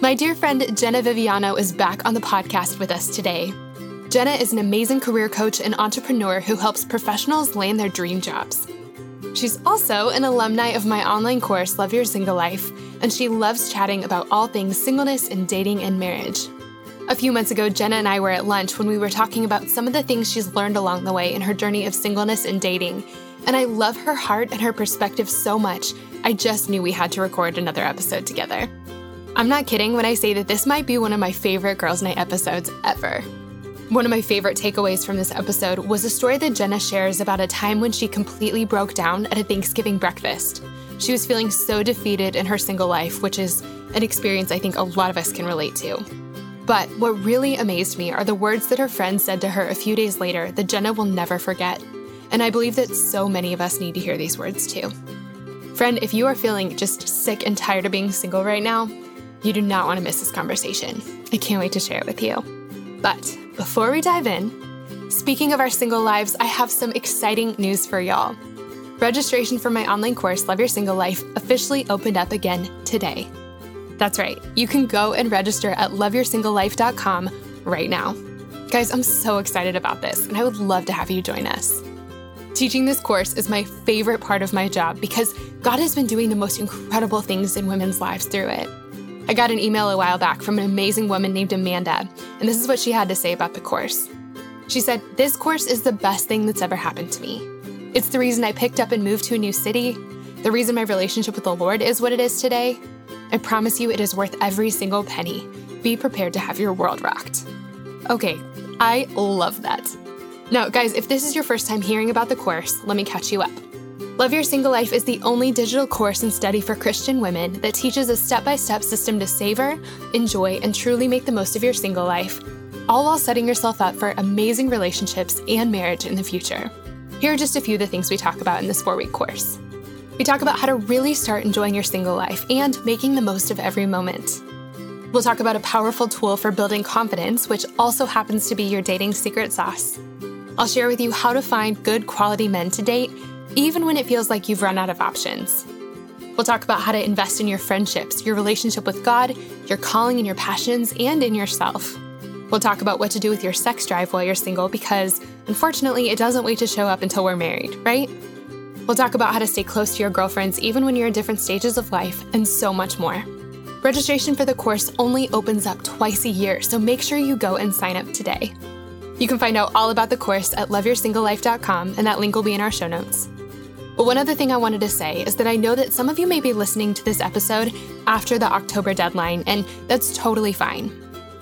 My dear friend Jena Viviano is back on the podcast with us today. Jena is an amazing career coach and entrepreneur who helps professionals land their dream jobs. She's also an alumni of my online course, Love Your Single Life, and she loves chatting about all things singleness and dating and marriage. A few months ago, Jena and I were at lunch when we were talking about some of the things she's learned along the way in her journey of singleness and dating. And I love her heart and her perspective so much, I just knew we had to record another episode together. I'm not kidding when I say that this might be one of my favorite Girls' Night episodes ever. One of my favorite takeaways from this episode was a story that Jena shares about a time when she completely broke down at a Thanksgiving breakfast. She was feeling so defeated in her single life, which is an experience I think a lot of us can relate to. But what really amazed me are the words that her friend said to her a few days later that Jena will never forget. And I believe that so many of us need to hear these words too. Friend, if you are feeling just sick and tired of being single right now, you do not want to miss this conversation. I can't wait to share it with you. But before we dive in, speaking of our single lives, I have some exciting news for y'all. Registration for my online course, Love Your Single Life, officially opened up again today. That's right, you can go and register at loveyoursinglelife.com right now. Guys, I'm so excited about this, and I would love to have you join us. Teaching this course is my favorite part of my job because God has been doing the most incredible things in women's lives through it. I got an email a while back from an amazing woman named Amanda, and this is what she had to say about the course. She said, This course is the best thing that's ever happened to me. It's the reason I picked up and moved to a new city, the reason my relationship with the Lord is what it is today. I promise you it is worth every single penny. Be prepared to have your world rocked. Okay, I love that. Now, guys, if this is your first time hearing about the course, let me catch you up. Love Your Single Life is the only digital course and study for Christian women that teaches a step by step system to savor, enjoy, and truly make the most of your single life, all while setting yourself up for amazing relationships and marriage in the future. Here are just a few of the things we talk about in this four week course. We talk about how to really start enjoying your single life and making the most of every moment. We'll talk about a powerful tool for building confidence, which also happens to be your dating secret sauce. I'll share with you how to find good quality men to date even when it feels like you've run out of options. We'll talk about how to invest in your friendships, your relationship with God, your calling and your passions, and in yourself. We'll talk about what to do with your sex drive while you're single because, unfortunately, it doesn't wait to show up until we're married, right? We'll talk about how to stay close to your girlfriends even when you're in different stages of life, and so much more. Registration for the course only opens up twice a year, so make sure you go and sign up today. You can find out all about the course at loveyoursinglelife.com, and that link will be in our show notes. But one other thing I wanted to say is that I know that some of you may be listening to this episode after the October deadline, and that's totally fine.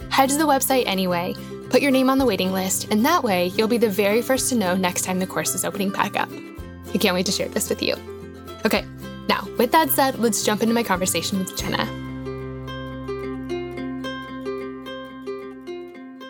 Head to the website anyway, put your name on the waiting list, and that way you'll be the very first to know next time the course is opening back up. I can't wait to share this with you. Okay, now, with that said, let's jump into my conversation with Jena.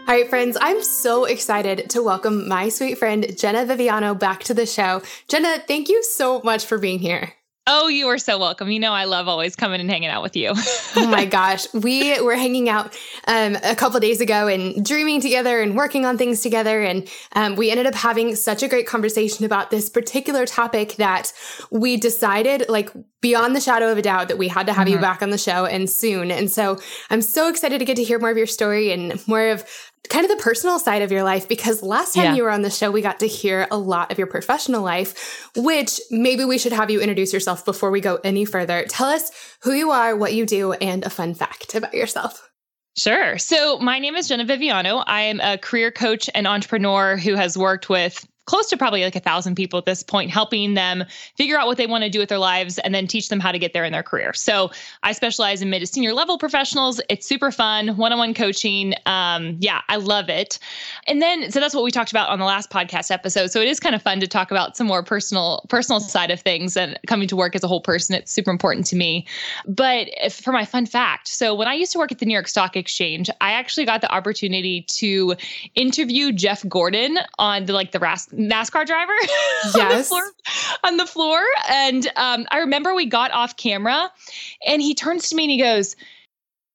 All right, friends, I'm so excited to welcome my sweet friend Jena Viviano back to the show. Jena, thank you so much for being here. Oh, you are so welcome. You know, I love always coming and hanging out with you. oh my gosh. We were hanging out um, a couple days ago and dreaming together and working on things together. And um, we ended up having such a great conversation about this particular topic that we decided, like, beyond the shadow of a doubt, that we had to have mm-hmm. you back on the show and soon. And so I'm so excited to get to hear more of your story and more of kind of the personal side of your life because last time yeah. you were on the show we got to hear a lot of your professional life which maybe we should have you introduce yourself before we go any further tell us who you are what you do and a fun fact about yourself Sure. So, my name is Jena Viviano. I am a career coach and entrepreneur who has worked with close to probably like a thousand people at this point, helping them figure out what they want to do with their lives and then teach them how to get there in their career. So I specialize in mid to senior level professionals. It's super fun, one on one coaching. Um, yeah, I love it. And then, so that's what we talked about on the last podcast episode. So it is kind of fun to talk about some more personal, personal side of things and coming to work as a whole person. It's super important to me. But for my fun fact, so when I used to work at the New York Stock Exchange, I actually got the opportunity to interview Jeff Gordon on the like the NASCAR driver yes. on, the floor, on the floor. And um, I remember we got off camera and he turns to me and he goes,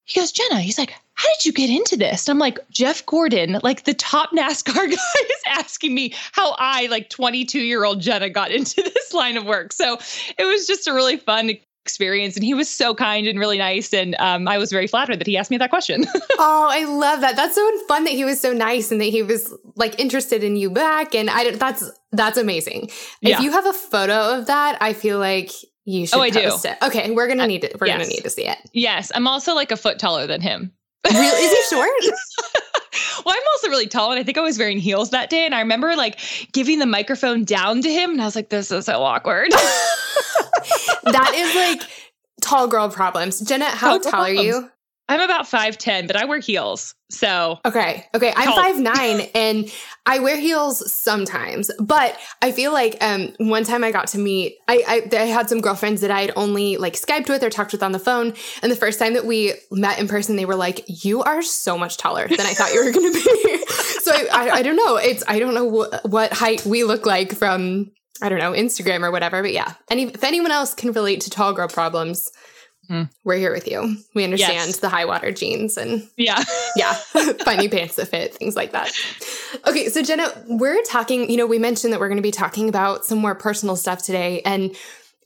he goes, Jena, he's like, how did you get into this? And I'm like, Jeff Gordon, like the top NASCAR guy is asking me how I, like 22 year old Jena, got into this line of work. So it was just a really fun experience and he was so kind and really nice and um, i was very flattered that he asked me that question oh i love that that's so fun that he was so nice and that he was like interested in you back and i that's that's amazing yeah. if you have a photo of that i feel like you should oh, I do. It. Okay, we're gonna uh, need to we're yes. gonna need to see it. Yes, I'm also like a foot taller than him. Really? Is he short? well, I'm also really tall, and I think I was wearing heels that day. And I remember like giving the microphone down to him, and I was like, "This is so awkward." that is like tall girl problems. Jena, how tall, tall are you? I'm about 5'10, but I wear heels. So Okay. Okay. I'm five nine and I wear heels sometimes. But I feel like um one time I got to meet I, I I had some girlfriends that I had only like Skyped with or talked with on the phone. And the first time that we met in person, they were like, You are so much taller than I thought you were gonna be. so I, I, I don't know. It's I don't know wh- what height we look like from I don't know, Instagram or whatever. But yeah. Any if anyone else can relate to tall girl problems, Mm. We're here with you. We understand yes. the high water jeans and yeah, yeah, funny pants that fit, things like that. Okay, so Jena, we're talking. You know, we mentioned that we're going to be talking about some more personal stuff today, and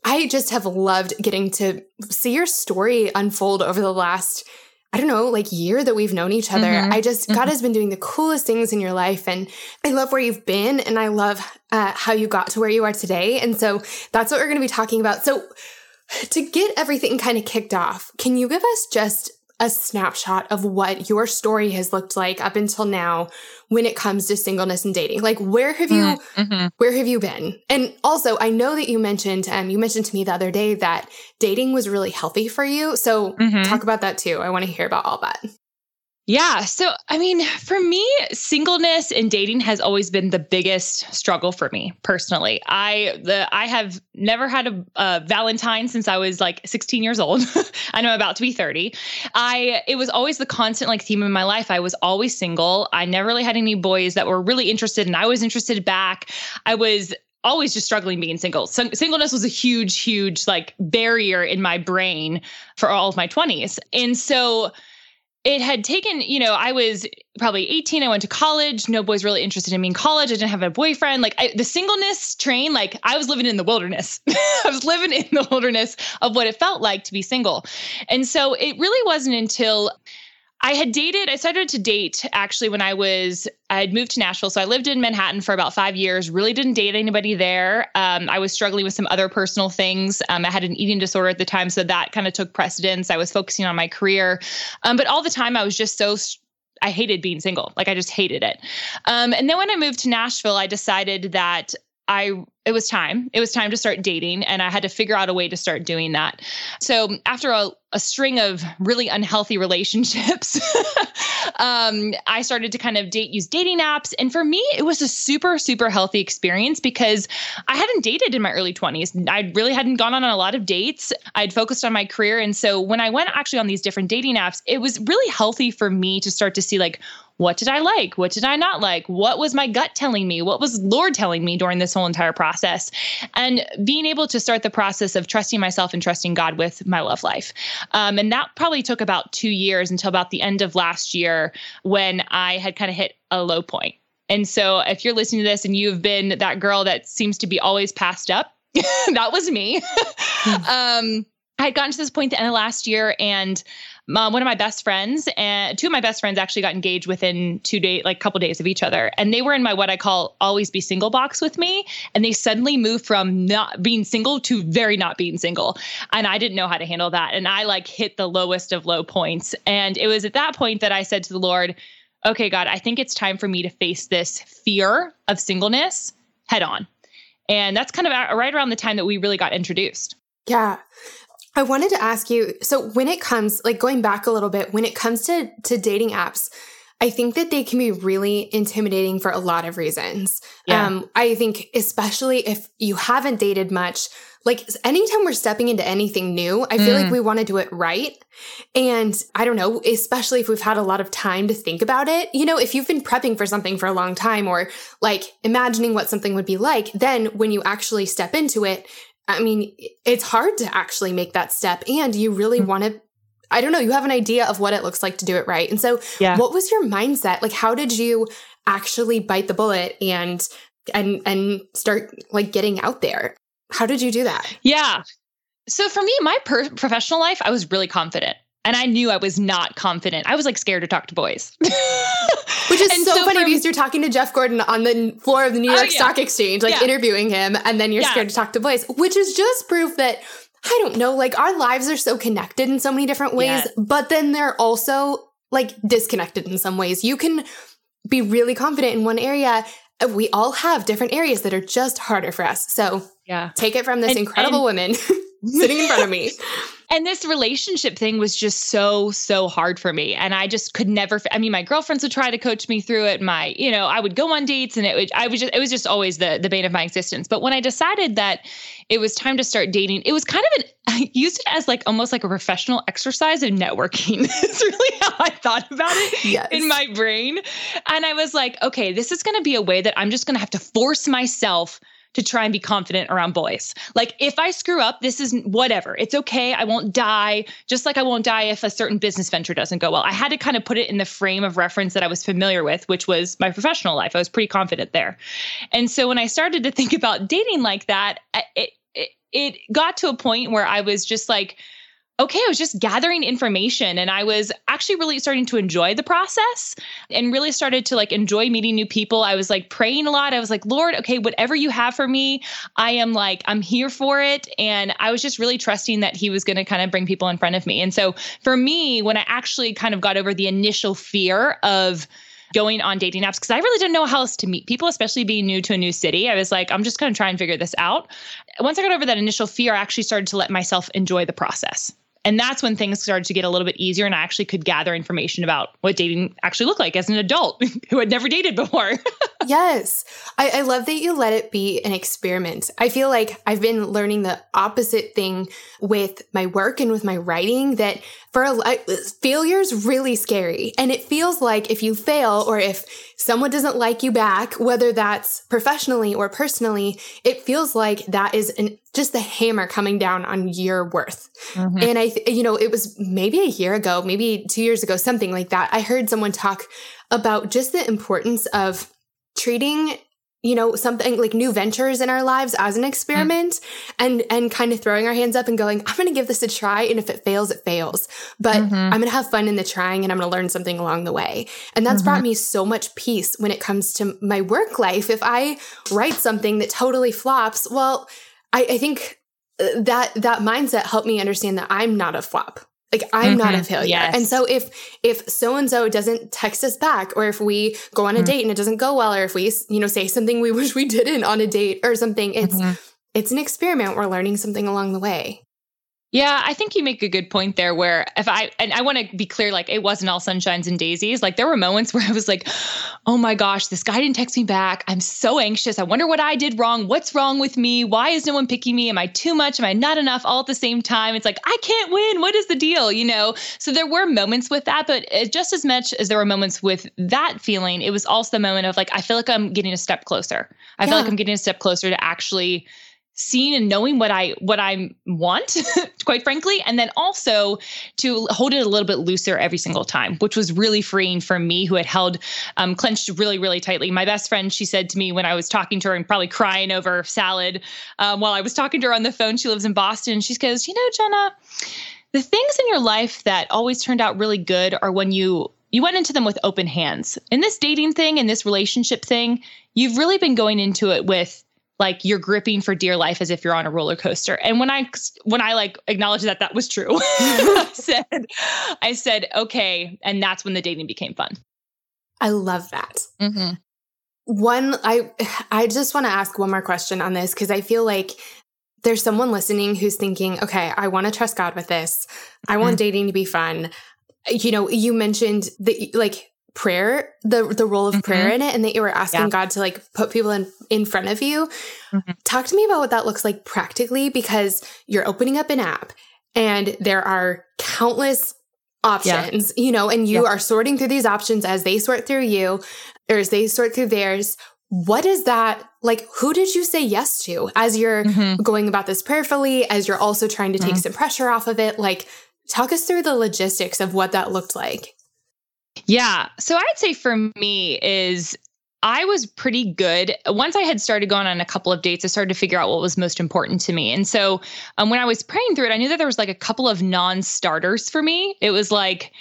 I just have loved getting to see your story unfold over the last. I don't know, like year that we've known each other. Mm-hmm. I just, God mm-hmm. has been doing the coolest things in your life. And I love where you've been and I love uh, how you got to where you are today. And so that's what we're going to be talking about. So, to get everything kind of kicked off, can you give us just a snapshot of what your story has looked like up until now when it comes to singleness and dating like where have you mm-hmm. mm-hmm. where have you been and also i know that you mentioned um, you mentioned to me the other day that dating was really healthy for you so mm-hmm. talk about that too i want to hear about all that yeah. So, I mean, for me, singleness and dating has always been the biggest struggle for me personally. I the I have never had a, a Valentine since I was like 16 years old. I know I'm about to be 30. I it was always the constant like theme in my life. I was always single. I never really had any boys that were really interested, and I was interested back. I was always just struggling being single. Singleness was a huge, huge like barrier in my brain for all of my 20s, and so it had taken, you know, I was probably 18. I went to college. No boys really interested in me in college. I didn't have a boyfriend. Like I, the singleness train, like I was living in the wilderness. I was living in the wilderness of what it felt like to be single. And so it really wasn't until I had dated, I started to date actually when I was, I had moved to Nashville. So I lived in Manhattan for about five years, really didn't date anybody there. Um, I was struggling with some other personal things. Um, I had an eating disorder at the time. So that kind of took precedence. I was focusing on my career. Um, but all the time I was just so I hated being single. Like I just hated it. Um, and then when I moved to Nashville, I decided that I it was time. It was time to start dating and I had to figure out a way to start doing that. So after a, a string of really unhealthy relationships, um, I started to kind of date use dating apps. And for me, it was a super, super healthy experience because I hadn't dated in my early 20s. I really hadn't gone on a lot of dates. I'd focused on my career. And so when I went actually on these different dating apps, it was really healthy for me to start to see like what did I like? What did I not like? What was my gut telling me? What was Lord telling me during this whole entire process? And being able to start the process of trusting myself and trusting God with my love life. Um, and that probably took about two years until about the end of last year when I had kind of hit a low point. And so if you're listening to this and you've been that girl that seems to be always passed up, that was me. Um, I had gotten to this point the end of last year and um, one of my best friends and two of my best friends actually got engaged within two days, like a couple days of each other. And they were in my what I call always be single box with me. And they suddenly moved from not being single to very not being single. And I didn't know how to handle that. And I like hit the lowest of low points. And it was at that point that I said to the Lord, okay, God, I think it's time for me to face this fear of singleness head on. And that's kind of right around the time that we really got introduced. Yeah. I wanted to ask you so when it comes like going back a little bit when it comes to to dating apps I think that they can be really intimidating for a lot of reasons. Yeah. Um, I think, especially if you haven't dated much, like anytime we're stepping into anything new, I feel mm. like we want to do it right. And I don't know, especially if we've had a lot of time to think about it. You know, if you've been prepping for something for a long time or like imagining what something would be like, then when you actually step into it, I mean, it's hard to actually make that step. And you really mm. want to I don't know, you have an idea of what it looks like to do it right. And so, yeah. what was your mindset? Like, how did you actually bite the bullet and and and start like getting out there? How did you do that? Yeah. So for me, my per- professional life, I was really confident. And I knew I was not confident. I was like scared to talk to boys. Which is so, so, funny because you're talking to Jeff Gordon on the floor of the New oh, York oh, yeah. Stock Exchange, like yeah. interviewing him, and then you're yeah. scared to talk to boys, which is just proof that I don't know, like our lives are so connected in so many different ways, but then they're also like disconnected in some ways. You can be really confident in one area. Uh, we all have different areas that are just harder for us. So, yeah, take it from this and, incredible and- woman sitting in front of me. And this relationship thing was just so, so hard for me. And I just could never, I mean, my girlfriends would try to coach me through it. My, you know, I would go on dates and it would, I was just, it was just always the, the bane of my existence. But when I decided that it was time to start dating, it was kind of an, I used it as like almost like a professional exercise of networking. It's really how I thought about it yes. in my brain. And I was like, okay, this is going to be a way that I'm just going to have to force myself to try and be confident around boys. Like if I screw up, this is whatever. It's okay. I won't die, just like I won't die if a certain business venture doesn't go well. I had to kind of put it in the frame of reference that I was familiar with, which was my professional life. I was pretty confident there. And so when I started to think about dating like that, it, it, it got to a point where I was just like, okay, I was just gathering information and I was actually really starting to enjoy the process and really started to like enjoy meeting new people. I was like praying a lot. I was like, Lord, okay, whatever you have for me, I am like, I'm here for it. And I was just really trusting that He was going to kind of bring people in front of me. And so for me, when I actually kind of got over the initial fear of, going on dating apps because I really didn't know how else to meet people, especially being new to a new city. I was like, I'm just going to try and figure this out. Once I got over that initial fear, I actually started to let myself enjoy the process. And that's when things started to get a little bit easier and I actually could gather information about what dating actually looked like as an adult who had never dated before. yes. I, I, love that you let it be an experiment. I feel like I've been learning the opposite thing with my work and with my writing that for a failure is really scary. And it feels like if you fail or if someone doesn't like you back, whether that's professionally or personally, it feels like that is an, just the hammer coming down on your worth. Mm-hmm. And I, you know, it was maybe a year ago, maybe two years ago, something like that. I heard someone talk about just the importance of treating you know something like new ventures in our lives as an experiment mm. and and kind of throwing our hands up and going i'm going to give this a try and if it fails it fails but mm-hmm. i'm going to have fun in the trying and i'm going to learn something along the way and that's mm-hmm. brought me so much peace when it comes to my work life if i write something that totally flops well i, I think uh, that that mindset helped me understand that i'm not a flop like I'm mm-hmm. not a mm-hmm. failure. Yes. And so if if so and so doesn't text us back or if we go on a mm-hmm. date and it doesn't go well or if we you know say something we wish we didn't on a date or something it's mm-hmm. it's an experiment we're learning something along the way. Yeah, I think you make a good point there where if I and I want to be clear like it wasn't all sunshines and daisies. Like there were moments where I was like, "Oh my gosh, this guy didn't text me back. I'm so anxious. I wonder what I did wrong. What's wrong with me? Why is no one picking me? Am I too much? Am I not enough all at the same time?" It's like, "I can't win. What is the deal?" you know? So there were moments with that, but just as much as there were moments with that feeling, it was also the moment of like I feel like I'm getting a step closer. I yeah. feel like I'm getting a step closer to actually seeing and knowing what I what I want, quite frankly, and then also to hold it a little bit looser every single time, which was really freeing for me, who had held um, clenched really really tightly. My best friend, she said to me when I was talking to her and probably crying over salad um, while I was talking to her on the phone. She lives in Boston. She goes, you know, Jena, the things in your life that always turned out really good are when you you went into them with open hands. In this dating thing in this relationship thing, you've really been going into it with like you're gripping for dear life as if you're on a roller coaster. And when I when I like acknowledged that that was true, I said I said okay, and that's when the dating became fun. I love that. Mm-hmm. one I I just want to ask one more question on this because I feel like there's someone listening who's thinking, okay, I want to trust God with this. I want mm-hmm. dating to be fun. You know, you mentioned that like prayer, the the role of mm-hmm. prayer in it, and that you were asking yeah. God to like put people in in front of you. Mm-hmm. Talk to me about what that looks like practically, because you're opening up an app and there are countless options, yeah. you know, and you yeah. are sorting through these options as they sort through you, or as they sort through theirs. What is that like? Who did you say yes to as you're mm-hmm. going about this prayerfully, as you're also trying to take mm-hmm. some pressure off of it? Like, talk us through the logistics of what that looked like. Yeah. So I'd say for me is I was pretty good. Once I had started going on a couple of dates, I started to figure out what was most important to me. And so um, when I was praying through it, I knew that there was like a couple of non starters for me. It was like,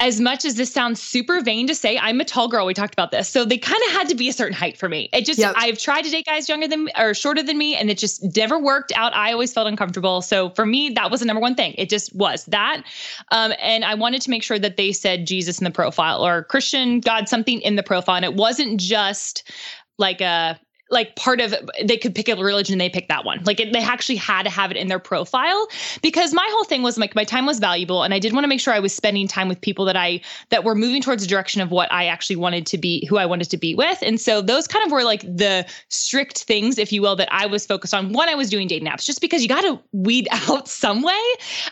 as much as this sounds super vain to say, I'm a tall girl. We talked about this. So they kind of had to be a certain height for me. It just, yep. I've tried to date guys younger than or shorter than me, and it just never worked out. I always felt uncomfortable. So for me, that was the number one thing. It just was that. Um, and I wanted to make sure that they said Jesus in the profile or Christian, God, something in the profile. And it wasn't just like a like part of they could pick a religion and they pick that one. Like it, they actually had to have it in their profile because my whole thing was like my time was valuable and i did want to make sure i was spending time with people that i that were moving towards the direction of what i actually wanted to be who i wanted to be with. And so those kind of were like the strict things if you will that i was focused on when i was doing dating apps. Just because you got to weed out some way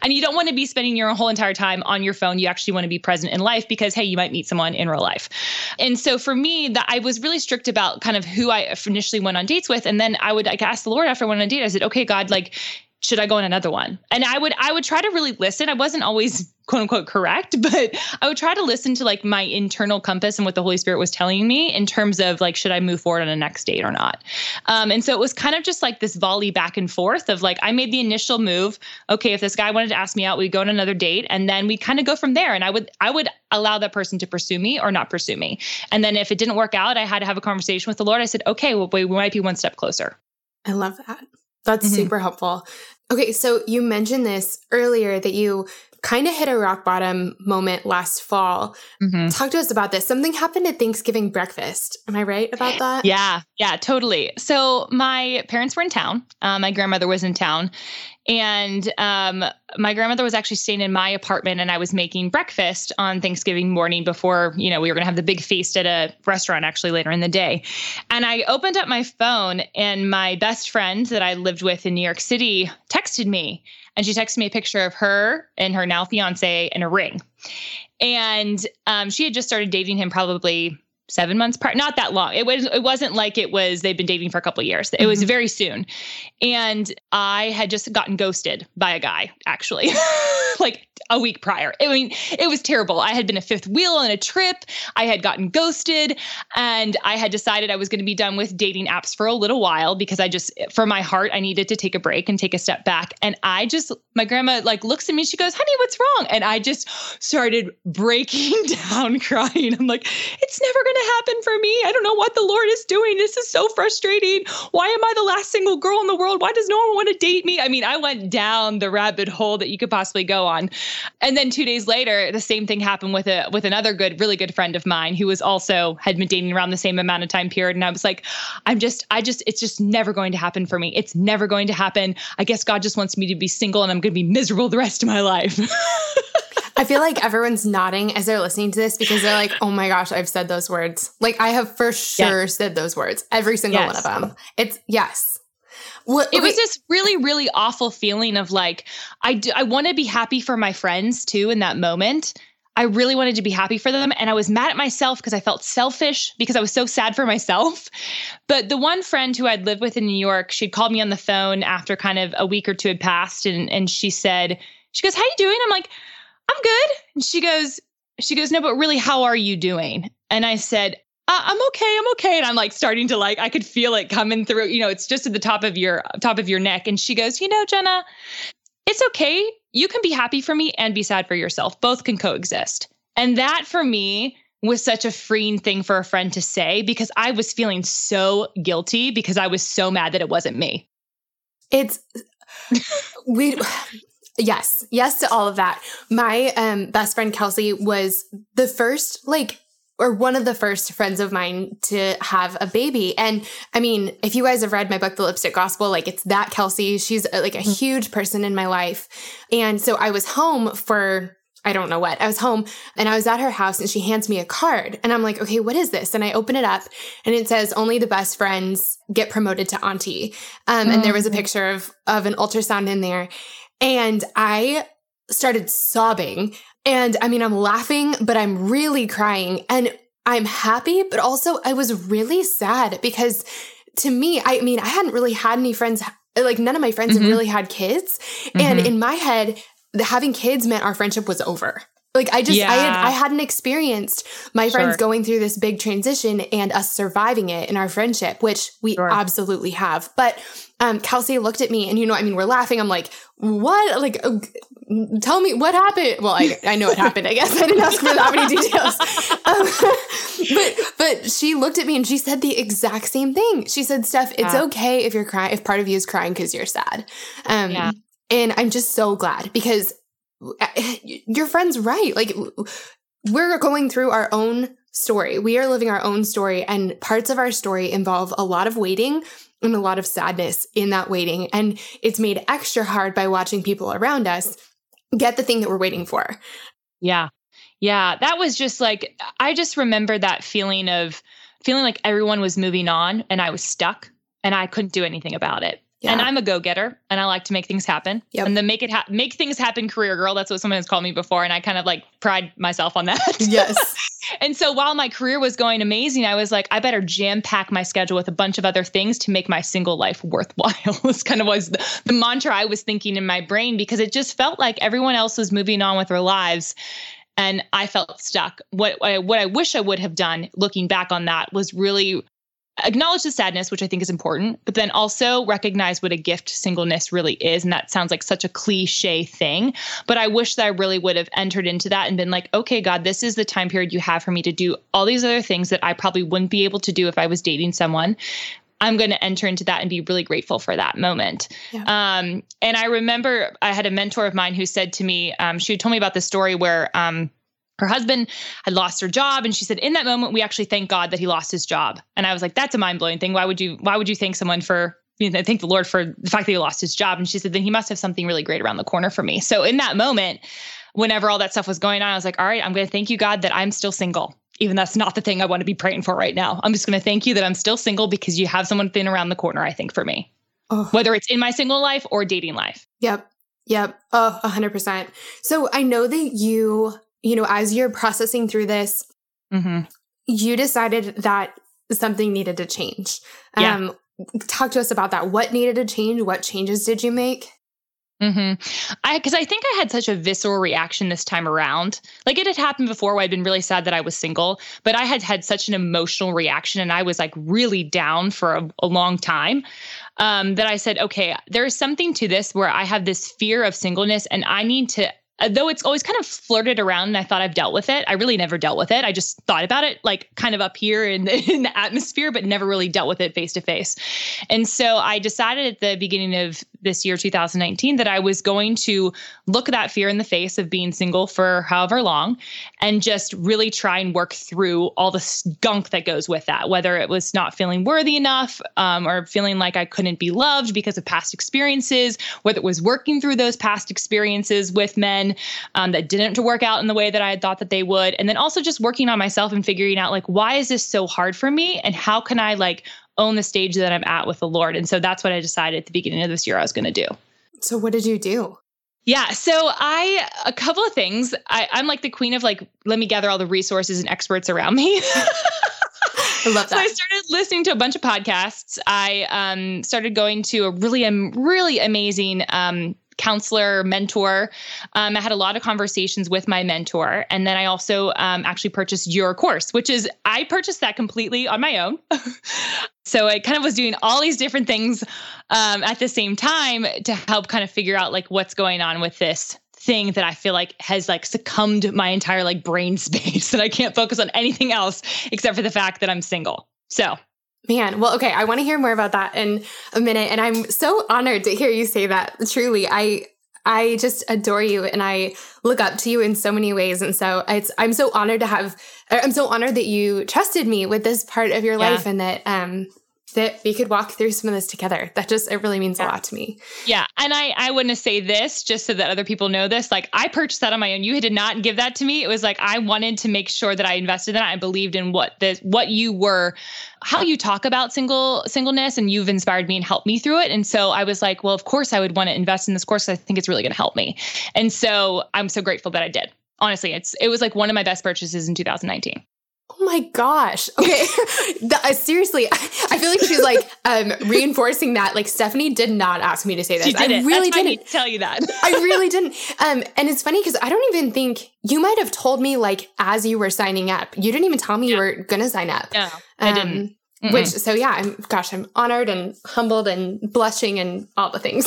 and you don't want to be spending your whole entire time on your phone. You actually want to be present in life because hey you might meet someone in real life. And so for me that i was really strict about kind of who i initially initially went on dates with. And then I would like ask the Lord after I went on a date, I said, okay, God, like, should I go on another one? And I would I would try to really listen. I wasn't always quote unquote correct, but I would try to listen to like my internal compass and what the Holy Spirit was telling me in terms of like should I move forward on a next date or not. Um, and so it was kind of just like this volley back and forth of like I made the initial move. Okay, if this guy wanted to ask me out, we'd go on another date, and then we'd kind of go from there. And I would I would allow that person to pursue me or not pursue me. And then if it didn't work out, I had to have a conversation with the Lord. I said, okay, well, we might be one step closer. I love that. That's mm-hmm. super helpful. Okay, so you mentioned this earlier that you kind of hit a rock bottom moment last fall. Mm-hmm. Talk to us about this. Something happened at Thanksgiving breakfast. Am I right about that? Yeah, yeah, totally. So my parents were in town. Uh, my grandmother was in town, and um, my grandmother was actually staying in my apartment, and I was making breakfast on Thanksgiving morning before, you know, we were going to have the big feast at a restaurant actually later in the day. And I opened up my phone, and my best friend that I lived with in New York City texted me, and she texted me a picture of her and her now fiance in a ring. And um, she had just started dating him probably seven months prior, not that long. It was it wasn't like it was they've been dating for a couple of years. It mm-hmm. was very soon. And I had just gotten ghosted by a guy, actually. like a week prior. I mean, it was terrible. I had been a fifth wheel on a trip. I had gotten ghosted and I had decided I was going to be done with dating apps for a little while because I just, for my heart, I needed to take a break and take a step back. And I just, my grandma like looks at me, she goes, honey, what's wrong? And I just started breaking down crying. I'm like, it's never going to happen for me. I don't know what the Lord is doing. This is so frustrating. Why am I the last single girl in the world? Why does no one want to date me? I mean, I went down the rabbit hole that you could possibly go on. And then two days later, the same thing happened with a with another good, really good friend of mine who was also had been dating around the same amount of time period. And I was like, I'm just, I just, it's just never going to happen for me. It's never going to happen. I guess God just wants me to be single and I'm going to be miserable the rest of my life. I feel like everyone's nodding as they're listening to this because they're like, oh my gosh, I've said those words. Like I have for sure yes. said those words, every single yes. one of them. It's yes. Well, it was this really, really awful feeling of like, I, do, I want to be happy for my friends too in that moment. I really wanted to be happy for them. And I was mad at myself because I felt selfish because I was so sad for myself. But the one friend who I'd lived with in New York, she'd called me on the phone after kind of a week or two had passed. And, and she said, she goes, how you doing? I'm like, I'm good. And she goes, she goes, no, but really, how are you doing? And I said, uh, I'm okay. I'm okay. And I'm like starting to like, I could feel it coming through, you know, it's just at the top of your top of your neck. And she goes, you know, Jena, it's okay. You can be happy for me and be sad for yourself. Both can coexist. And that for me was such a freeing thing for a friend to say because I was feeling so guilty because I was so mad that it wasn't me. It's we yes, yes to all of that. My um best friend Kelsey was the first like or one of the first friends of mine to have a baby. And I mean, if you guys have read my book, The Lipstick Gospel, like it's that Kelsey. She's uh, like a mm-hmm. huge person in my life. And so I was home for I don't know what. I was home and I was at her house and she hands me a card and I'm like, okay, what is this? And I open it up and it says only the best friends get promoted to auntie. Um, and there was a mm-hmm. picture of, of an ultrasound in there. And I started sobbing. And I mean, I'm laughing, but I'm really crying and I'm happy, but also I was really sad because to me, I mean, I hadn't really had any friends like none of my friends mm-hmm. had really had kids. Mm-hmm. And in my head, the, having kids meant our friendship was over. Like I just yeah. I had I hadn't experienced my sure. friends going through this big transition and us surviving it in our friendship, which we sure. absolutely have. But um, Kelsey looked at me and you know, I mean, we're laughing. I'm like, what? Like, uh, tell me what happened. Well, I, I know what happened. I guess I didn't ask for that many details. Um, but, but she looked at me and she said the exact same thing. She said, Steph, it's yeah. okay if you're crying, if part of you is crying because you're sad. Um, yeah. And I'm just so glad because uh, your friend's right. Like we're going through our own story. We are living our own story and parts of our story involve a lot of waiting and a lot of sadness in that waiting. And it's made extra hard by watching people around us get the thing that we're waiting for. Yeah. Yeah. That was just like, I just remember that feeling of feeling like everyone was moving on and I was stuck and I couldn't do anything about it. Yeah. And I'm a go-getter and I like to make things happen. Yep. And the make it ha- make things happen career girl, that's what someone has called me before and I kind of like pride myself on that. Yes. and so while my career was going amazing, I was like I better jam pack my schedule with a bunch of other things to make my single life worthwhile. this kind of was the, the mantra I was thinking in my brain because it just felt like everyone else was moving on with their lives and I felt stuck. What I, what I wish I would have done looking back on that was really acknowledge the sadness, which I think is important, but then also recognize what a gift singleness really is. And that sounds like such a cliche thing. But I wish that I really would have entered into that and been like, okay, God, this is the time period you have for me to do all these other things that I probably wouldn't be able to do if I was dating someone. I'm going to enter into that and be really grateful for that moment. Yeah. Um, and I remember I had a mentor of mine who said to me, um, she told me about this story where um, her husband had lost her job and she said in that moment we actually thank god that he lost his job. And i was like that's a mind-blowing thing. Why would you why would you thank someone for you know, thank the lord for the fact that he lost his job? And she said then he must have something really great around the corner for me. So in that moment whenever all that stuff was going on i was like all right i'm going to thank you god that i'm still single even that's not the thing i want to be praying for right now. I'm just going to thank you that i'm still single because you have someone thin around the corner i think for me oh. whether it's in my single life or dating life. Yep. Yep. Oh, 100%. So I know that you you know, as you're processing through this, mm-hmm. you decided that something needed to change. Yeah. Um, talk to us about that. What needed to change? What changes did you make? Mm-hmm. I because I think I had such a visceral reaction this time around. Like it had happened before where I'd been really sad that I was single, but I had had such an emotional reaction and I was like really down for a, a long time. Um, that I said, okay, there is something to this where I have this fear of singleness and I need to Uh, though it's always kind of flirted around and I thought I've dealt with it. I really never dealt with it. I just thought about it like kind of up here in the, in the atmosphere, but never really dealt with it face to face. And so I decided at the beginning of this year, 2019, that I was going to look that fear in the face of being single for however long and just really try and work through all the skunk that goes with that, whether it was not feeling worthy enough um, or feeling like I couldn't be loved because of past experiences, whether it was working through those past experiences with men um, that didn't work out in the way that I had thought that they would. And then also just working on myself and figuring out like, why is this so hard for me? And how can I like own the stage that I'm at with the Lord. And so that's what I decided at the beginning of this year I was going to do. So what did you do? Yeah. So I, a couple of things. I, I'm like the queen of like, let me gather all the resources and experts around me. I love that. So I started listening to a bunch of podcasts. I um, started going to a really, um, really amazing um, counselor, mentor. Um, I had a lot of conversations with my mentor. And then I also um, actually purchased your course, which is, I purchased that completely on my own. so I kind of was doing all these different things um, at the same time to help kind of figure out like what's going on with this thing that I feel like has like succumbed my entire like brain space that I can't focus on anything else except for the fact that I'm single. So Man, well, okay, I want to hear more about that in a minute. And I'm so honored to hear you say that. Truly, I I just adore you and I look up to you in so many ways. And so it's, I'm so honored to have, I'm so honored that you trusted me with this part of your yeah. life and that, um, that we could walk through some of this together. That just it really means yeah. a lot to me. Yeah, and I I want to say this just so that other people know this. Like I purchased that on my own. You did not give that to me. It was like I wanted to make sure that I invested in it. I believed in what this what you were, how you talk about single singleness, and you've inspired me and helped me through it. And so I was like, well, of course I would want to invest in this course. I think it's really going to help me. And so I'm so grateful that I did honestly it's it was like one of my best purchases in 2019 Oh my gosh. Okay. the, uh, seriously, I feel like she's like um, reinforcing that. Like Stephanie did not ask me to say this. I really That's didn't tell you that. I really didn't. Um, and it's funny because I don't even think you might have told me like as you were signing up. You didn't even tell me yeah. you were gonna sign up. No, I um, didn't. Mm-mm. Which so yeah, I'm gosh, I'm honored and humbled and blushing and all the things.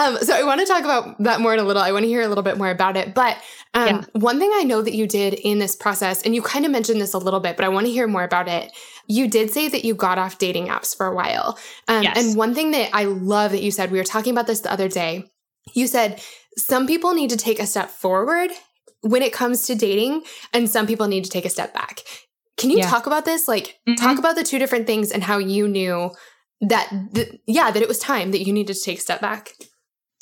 Um, so I want to talk about that more in a little. I want to hear a little bit more about it. But um, yeah. one thing I know that you did in this process, and you kind of mentioned this a little bit, but I want to hear more about it. You did say that you got off dating apps for a while. Um, yes. And one thing that I love that you said, we were talking about this the other day. You said some people need to take a step forward when it comes to dating, and some people need to take a step back. Can you yeah. talk about this? Like, mm-hmm. talk about the two different things and how you knew that, th- yeah, that it was time that you needed to take a step back.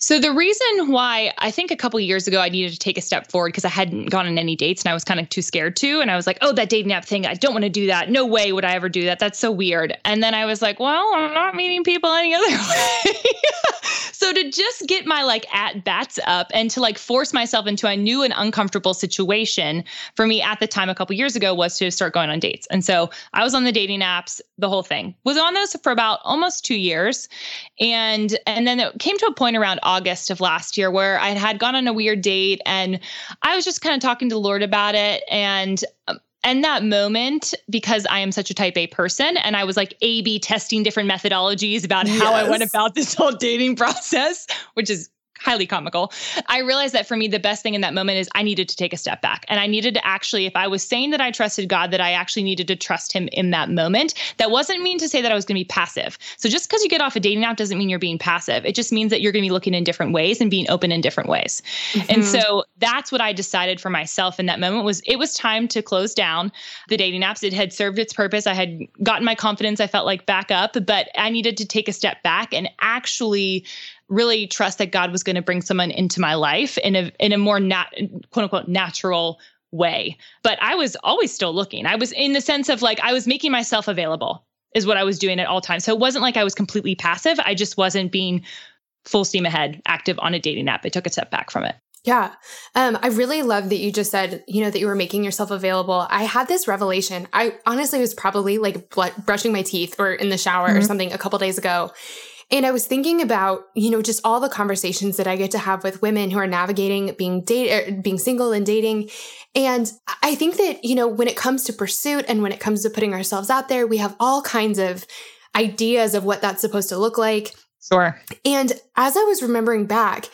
So the reason why I think a couple years ago I needed to take a step forward because I hadn't gone on any dates and I was kind of too scared to and I was like, "Oh, that dating app thing, I don't want to do that. No way would I ever do that. That's so weird." And then I was like, "Well, I'm not meeting people any other way." so to just get my like at bats up and to like force myself into a new and uncomfortable situation for me at the time a couple years ago was to start going on dates. And so I was on the dating apps, the whole thing. Was on those for about almost 2 years. And and then it came to a point around August of last year where I had gone on a weird date and I was just kind of talking to the Lord about it. And um, and that moment, because I am such a type A person, and I was like A B testing different methodologies about yes. how I went about this whole dating process, which is highly comical. I realized that for me, the best thing in that moment is I needed to take a step back. And I needed to actually, if I was saying that I trusted God, that I actually needed to trust Him in that moment. That wasn't mean to say that I was going to be passive. So just because you get off a dating app doesn't mean you're being passive. It just means that you're going to be looking in different ways and being open in different ways. Mm-hmm. And so that's what I decided for myself in that moment was it was time to close down the dating apps. It had served its purpose. I had gotten my confidence, I felt like back up, but I needed to take a step back and actually really trust that God was going to bring someone into my life in a in a more nat quote unquote natural way. But I was always still looking. I was in the sense of like I was making myself available is what I was doing at all times. So it wasn't like I was completely passive. I just wasn't being full steam ahead active on a dating app. I took a step back from it. Yeah. Um, I really love that you just said, you know, that you were making yourself available. I had this revelation. I honestly was probably like brushing my teeth or in the shower mm-hmm. or something a couple days ago. And I was thinking about, you know, just all the conversations that I get to have with women who are navigating being date, er, being single and dating. And I think that, you know, when it comes to pursuit and when it comes to putting ourselves out there, we have all kinds of ideas of what that's supposed to look like. Sure. And as I was remembering back,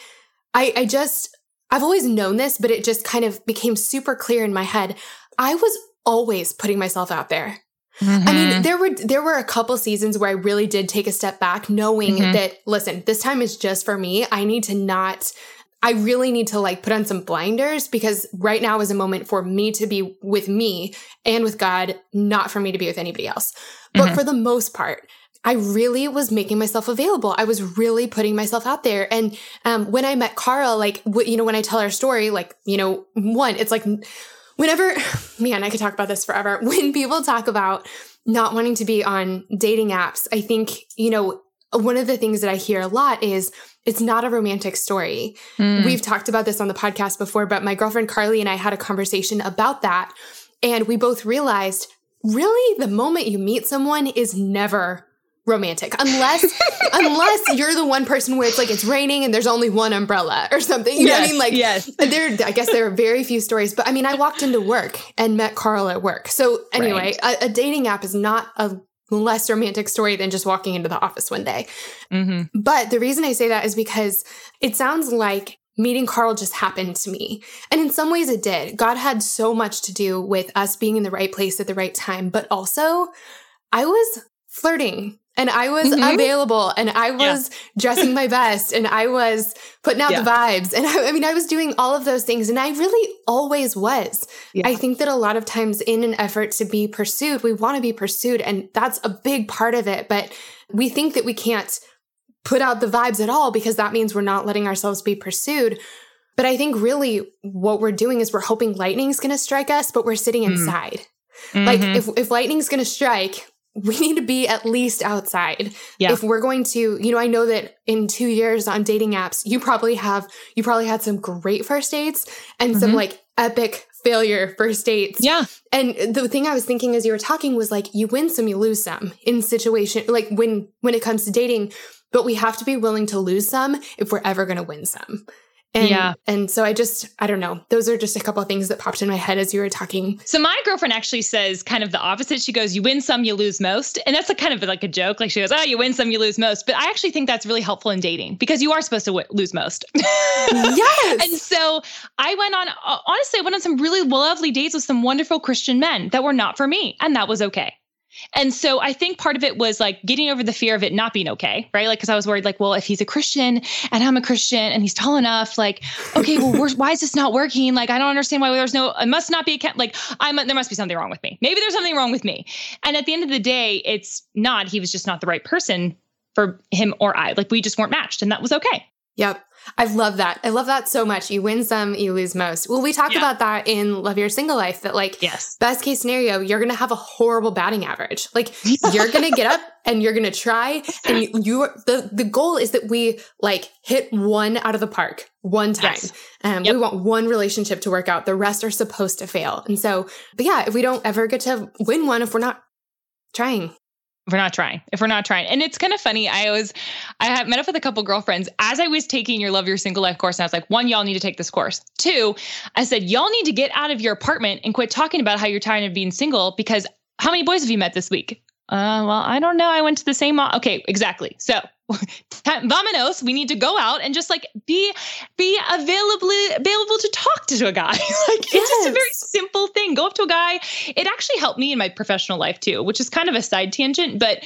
I, I just, I've always known this, but it just kind of became super clear in my head. I was always putting myself out there. Mm-hmm. I mean, mm-hmm. there were there were a couple seasons where I really did take a step back, knowing mm-hmm. that listen, this time is just for me. I need to not I really need to like put on some blinders because right now is a moment for me to be with me and with God, not for me to be with anybody else. But mm-hmm. for the most part, I really was making myself available. I was really putting myself out there. And um, when I met Carl, like, w- you know, when I tell our story, like, you know, one, it's like whenever, man, I could talk about this forever. When people talk about not wanting to be on dating apps, I think, you know, one of the things that I hear a lot is it's not a romantic story. Mm. We've talked about this on the podcast before, but my girlfriend Carly and I had a conversation about that. And we both realized really the moment you meet someone is never romantic unless unless you're the one person where it's like it's raining and there's only one umbrella or something you yes, know what i mean like yes there i guess there are very few stories but i mean i walked into work and met carl at work so anyway right. a, a, dating app is not a less romantic story than just walking into the office one day mm-hmm. but the reason i say that is because it sounds like meeting Carl just happened to me. And in some ways it did. God had so much to do with us being in the right place at the right time, but also I was flirting and I was mm-hmm. available and I was yeah. dressing my best and I was putting out yeah. the vibes. And I, I, mean, I was doing all of those things and I really always was. Yeah. I think that a lot of times in an effort to be pursued, we want to be pursued and that's a big part of it. But we think that we can't put out the vibes at all because that means we're not letting ourselves be pursued. But I think really what we're doing is we're hoping lightning's going to strike us, but we're sitting mm. inside. Mm-hmm. Like if, if lightning's going to strike, we need to be at least outside. Yeah. If we're going to, you know, I know that in two years on dating apps, you probably have, you probably had some great first dates and mm-hmm. some like epic failure first dates. Yeah. And the thing I was thinking as you were talking was like, you win some, you lose some in situation, like when, when it comes to dating, but we have to be willing to lose some if we're ever going to win some. And, yeah. And so I just, I don't know. Those are just a couple of things that popped in my head as you were talking. So my girlfriend actually says kind of the opposite. She goes, you win some, you lose most. And that's a kind of like a joke. Like she goes, oh, you win some, you lose most. But I actually think that's really helpful in dating because you are supposed to w- lose most. yes. and so I went on, honestly, I went on some really lovely dates with some wonderful Christian men that were not for me. And that was okay. And so I think part of it was like getting over the fear of it not being okay, right? Like, because I was worried, like, well, if he's a Christian and I'm a Christian and he's tall enough, like, okay, well, why is this not working? Like, I don't understand why there's no, it must not be a, like, I'm, there must be something wrong with me. Maybe there's something wrong with me. And at the end of the day, it's not, he was just not the right person for him or I. Like, we just weren't matched and that was okay. Yep. I love that. I love that so much. You win some, you lose most. Well, we talk yeah. about that in Love Your Single Life that like yes. best case scenario, you're going to have a horrible batting average. Like you're going to get up and you're going to try and you, the the goal is that we like hit one out of the park one time. Yes. Um, yep. we want one relationship to work out. The rest are supposed to fail. And so, but yeah, if we don't ever get to win one if we're not trying if we're not trying if we're not trying and it's kind of funny i was i met up with a couple girlfriends as i was taking your love your single life course and i was like one y'all need to take this course two i said y'all need to get out of your apartment and quit talking about how you're tired of being single because how many boys have you met this week uh, well, I don't know. I went to the same. Okay, exactly. So, vamanos. We need to go out and just like be be availably available to talk to a guy. like yes. it's just a very simple thing. Go up to a guy. It actually helped me in my professional life too, which is kind of a side tangent, but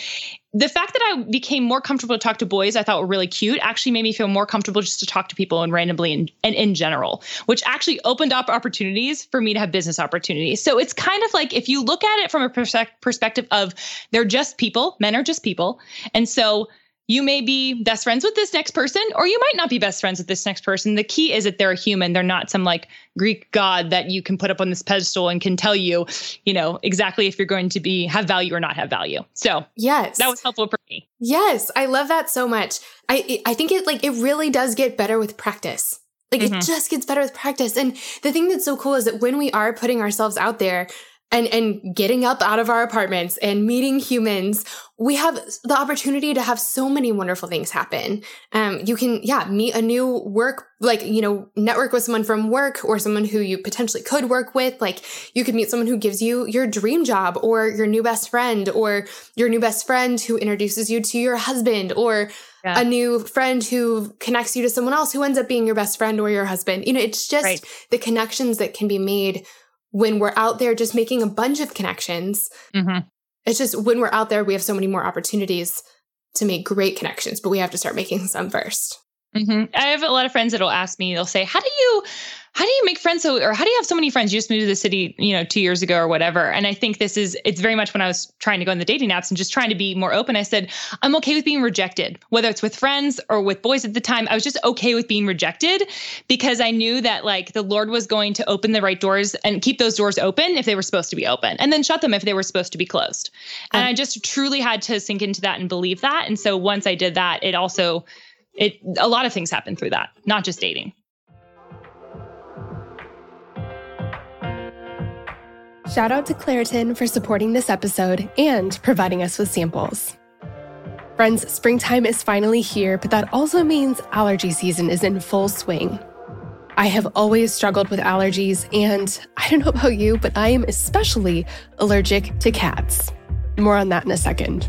the fact that I became more comfortable to talk to boys, I thought were really cute, actually made me feel more comfortable just to talk to people and randomly and, and in general, which actually opened up opportunities for me to have business opportunities. So it's kind of like if you look at it from a perspective of they're just people, men are just people. And so you may be best friends with this next person, or you might not be best friends with this next person. The key is that they're a human. They're not some like Greek god that you can put up on this pedestal and can tell you, you know, exactly if you're going to be have value or not have value. So yes, that was helpful for me. Yes, I love that so much. I I think it like it really does get better with practice. Like mm-hmm. it just gets better with practice. And the thing that's so cool is that when we are putting ourselves out there, and and getting up out of our apartments and meeting humans we have the opportunity to have so many wonderful things happen um you can yeah meet a new work like you know network with someone from work or someone who you potentially could work with like you could meet someone who gives you your dream job or your new best friend or your new best friend who introduces you to your husband or yeah. a new friend who connects you to someone else who ends up being your best friend or your husband you know it's just right. the connections that can be made when we're out there just making a bunch of connections. Mm-hmm. It's just when we're out there, we have so many more opportunities to make great connections, but we have to start making some first. Mm-hmm. I have a lot of friends that'll ask me, they'll say, How do you how do you make friends so or how do you have so many friends? You just moved to the city you know two years ago or whatever. And i think this is it's very much when i was trying to go in the dating apps and just trying to be more open i said i'm okay with being rejected whether it's with friends or with boys at the time. I was just okay with being rejected because i knew that like the lord was going to open the right doors and keep those doors open if they were supposed to be open and then shut them if they were supposed to be closed. And i just truly had to sink into that and believe that. And so once i did that it also it a lot of things happen through that not just dating Shout out to Claritin for supporting this episode and providing us with samples. Friends, springtime is finally here, but that also means allergy season is in full swing. I have always struggled with allergies, and I don't know about you, but I am especially allergic to cats. More on that in a second.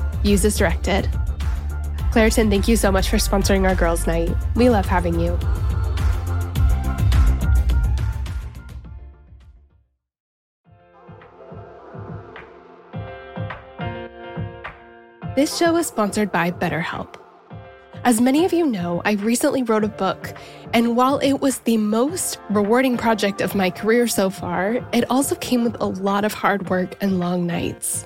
Use as directed. Claritin, thank you so much for sponsoring our girls' night. We love having you. This show is sponsored by BetterHelp. As many of you know, I recently wrote a book, and while it was the most rewarding project of my career so far, it also came with a lot of hard work and long nights.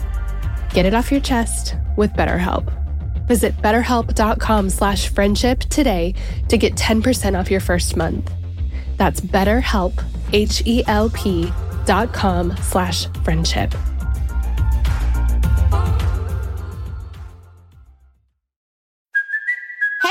Get it off your chest with BetterHelp. Visit betterhelp.com slash friendship today to get 10% off your first month. That's betterhelp, H-E-L-P dot com slash friendship.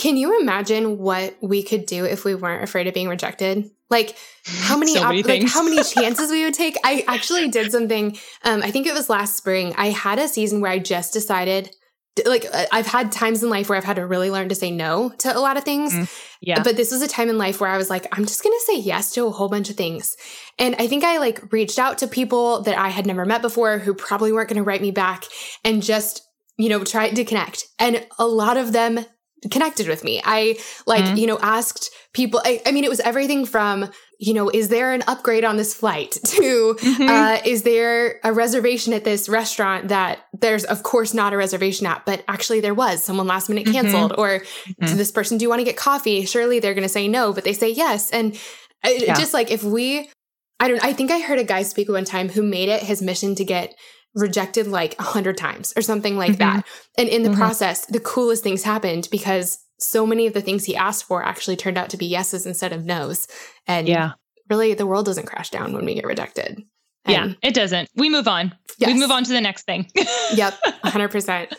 Can you imagine what we could do if we weren't afraid of being rejected? Like how many, So many op- like how many chances we would take? I actually did something. Um, I think it was last spring. I had a season where I just decided, like, uh, I've had times in life where I've had to really learn to say no to a lot of things. Yeah. But this was a time in life where I was like, I'm just going to say yes to a whole bunch of things. And I think I like reached out to people that I had never met before who probably weren't going to write me back and just, you know, tried to connect. And a lot of them connected with me. I like, mm-hmm. you know, asked people, I, I, mean, it was everything from, you know, is there an upgrade on this flight to, mm-hmm. uh, is there a reservation at this restaurant that there's, of course, not a reservation at, but actually there was someone last minute mm-hmm. canceled mm-hmm. or to this person, do you want to get coffee? Surely they're going to say no, but they say yes. And yeah. just like if we, I don't, I think I heard a guy speak one time who made it his mission to get rejected like a hundred times or something like mm-hmm. that. And in the mm-hmm. process, the coolest things happened because so many of the things he asked for actually turned out to be yeses instead of nos. And yeah, really the world doesn't crash down when we get rejected. And yeah, it doesn't. We move on. Yes. We move on to the next thing. yep, 100%.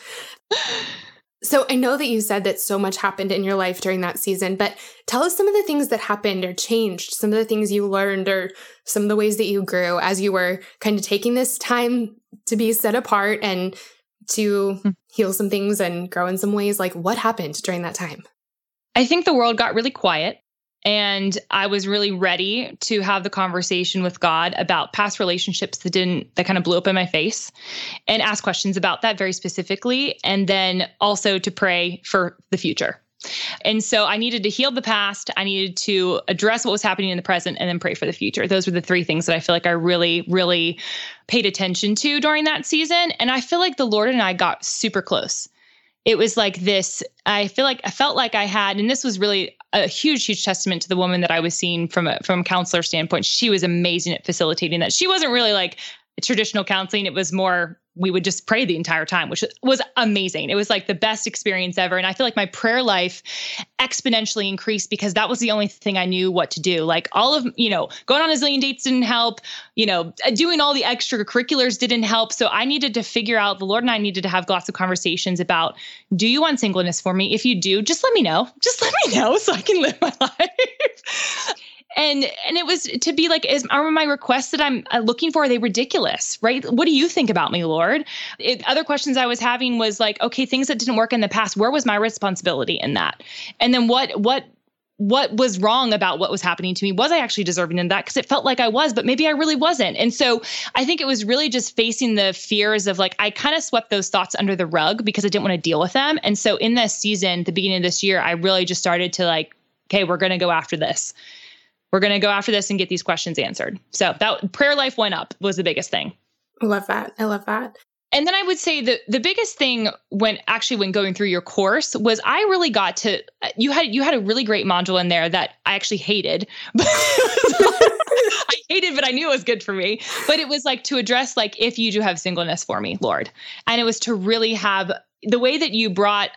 So I know that you said that so much happened in your life during that season, but tell us some of the things that happened or changed, some of the things you learned or some of the ways that you grew as you were kind of taking this time to be set apart and to mm. heal some things and grow in some ways. Like what happened during that time? I think the world got really quiet. And I was really ready to have the conversation with God about past relationships that didn't, that kind of blew up in my face and ask questions about that very specifically. And then also to pray for the future. And so I needed to heal the past. I needed to address what was happening in the present and then pray for the future. Those were the three things that I feel like I really, really paid attention to during that season. And I feel like the Lord and I got super close it was like this i feel like i felt like i had and this was really a huge huge testament to the woman that i was seeing from a from a counselor standpoint. She was amazing at facilitating that. She wasn't really like traditional counseling. It was more we would just pray the entire time, which was amazing. It was like the best experience ever. And I feel like my prayer life exponentially increased because that was the only thing I knew what to do. Like all of, you know, going on a zillion dates didn't help, you know, doing all the extracurriculars didn't help. So I needed to figure out, the Lord and I needed to have lots of conversations about do you want singleness for me? If you do, just let me know. Just let me know so I can live my life and and it was to be like is are my requests that i'm uh, looking for are they ridiculous right? What do you think about me lord? It, other questions i was having was like okay things that didn't work in the past where was my responsibility in that? And then what what what was wrong about what was happening to me? Was i actually deserving in that? Because it felt like i was but maybe i really wasn't. And so i think it was really just facing the fears of like i kind of swept those thoughts under the rug because i didn't want to deal with them. And so in this season the beginning of this year i really just started to like okay we're going to go after this we're going to go after this and get these questions answered. So that prayer life went up was the biggest thing. I love that. I love that. And then I would say the the biggest thing when actually when going through your course was I really got to you had you had a really great module in there that I actually hated. I hated, but I knew it was good for me. But it was like to address like if you do have singleness for me, Lord. And it was to really have the way that you brought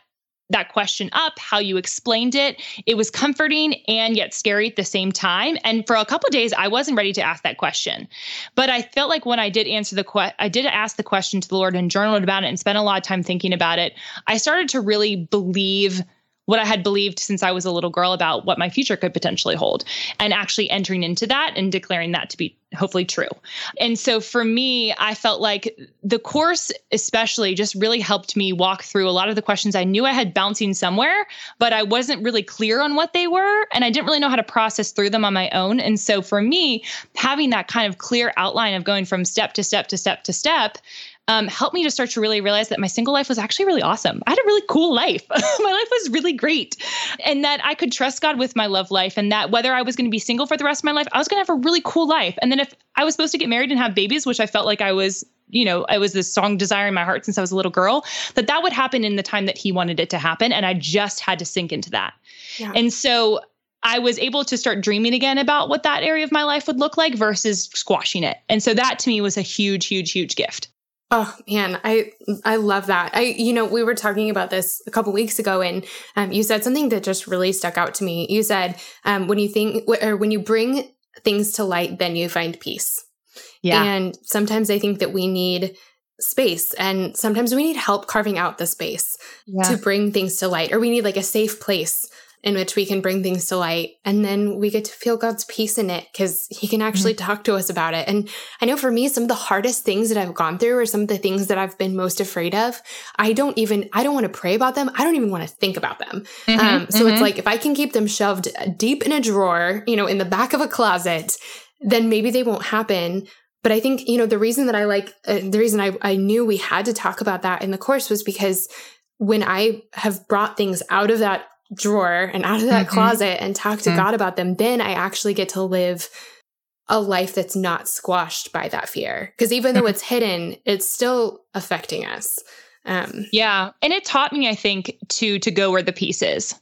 that question up, how you explained it. It was comforting and yet scary at the same time. And for a couple days, I wasn't ready to ask that question. But I felt like when I did answer the question, I did ask the question to the Lord and journaled about it and spent a lot of time thinking about it. I started to really believe what I had believed since I was a little girl about what my future could potentially hold and actually entering into that and declaring that to be hopefully true. And so for me, I felt like the course, especially, just really helped me walk through a lot of the questions I knew I had bouncing somewhere, but I wasn't really clear on what they were. And I didn't really know how to process through them on my own. And so for me, having that kind of clear outline of going from step to step to step to step um, helped me to start to really realize that my single life was actually really awesome. I had a really cool life. my life was really great. And that I could trust God with my love life, and that whether I was going to be single for the rest of my life, I was going to have a really cool life. And then if I was supposed to get married and have babies, which I felt like I was you know, I was this strong desire in my heart since I was a little girl, that that would happen in the time that he wanted it to happen. And I just had to sink into that. Yeah. And so I was able to start dreaming again about what that area of my life would look like versus squashing it. And so that to me was a huge, huge, huge gift. Oh man, I I love that. I you know we were talking about this a couple weeks ago, and um, you said something that just really stuck out to me. You said um, when you think or when you bring things to light, then you find peace. Yeah. And sometimes I think that we need space, and sometimes we need help carving out the space yeah. to bring things to light, or we need like a safe place in which we can bring things to light and then we get to feel God's peace in it because he can actually mm-hmm. talk to us about it. And I know for me, some of the hardest things that I've gone through or some of the things that I've been most afraid of, I don't even, I don't want to pray about them. I don't even want to think about them. Mm-hmm. Um, so mm-hmm. it's like if I can keep them shoved deep in a drawer, you know, in the back of a closet, then maybe they won't happen. But I think, you know, the reason that I like, uh, the reason I, I knew we had to talk about that in the course was because when I have brought things out of that drawer and out of that Mm-hmm. closet and talk to Mm. God about them, then I actually get to live a life that's not squashed by that fear. Because even though it's hidden, it's still affecting us. Um, Yeah. And it taught me, I think, to to go where the peace is.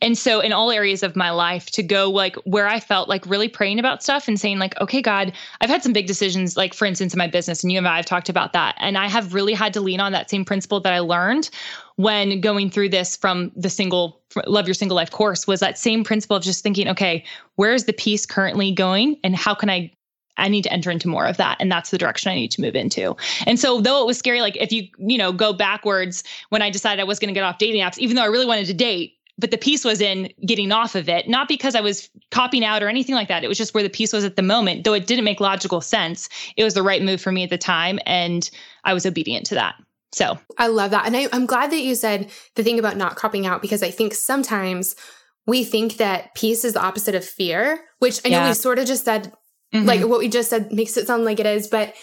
And so in all areas of my life to go like where I felt like really praying about stuff and saying like, okay, God, I've had some big decisions, like for instance, in my business, and you and I have talked about that. And I have really had to lean on that same principle that I learned when going through this from the single love your single life course was that same principle of just thinking, okay, where's the peace currently going and how can I I need to enter into more of that. And that's the direction I need to move into. And so though it was scary, like if you, you know, go backwards when I decided I was going to get off dating apps, even though I really wanted to date, but the peace was in getting off of it, not because I was copying out or anything like that. It was just where the peace was at the moment, though it didn't make logical sense. It was the right move for me at the time. And I was obedient to that. So I love that. And I, I'm glad that you said the thing about not cropping out because I think sometimes we think that peace is the opposite of fear, which I know Yeah. we sort of just said, mhm. like what we just said makes it sound like it is. But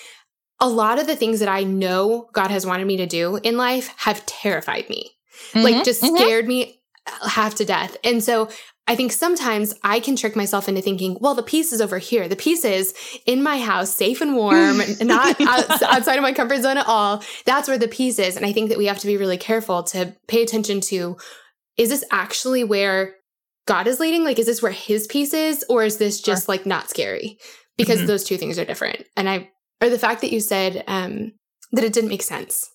a lot of the things that I know God has wanted me to do in life have terrified me, like Mhm, just mhm. scared me half to death. And so I think sometimes I can trick myself into thinking, well, the peace is over here. The peace is in my house, safe and warm, and not outside of my comfort zone at all. That's where the peace is. And I think that we have to be really careful to pay attention to is this actually where God is leading? Like, is this where his peace is? Or is this just like not scary? Because Mhm. those two things are different. And I, or the fact that you said um, that it didn't make sense.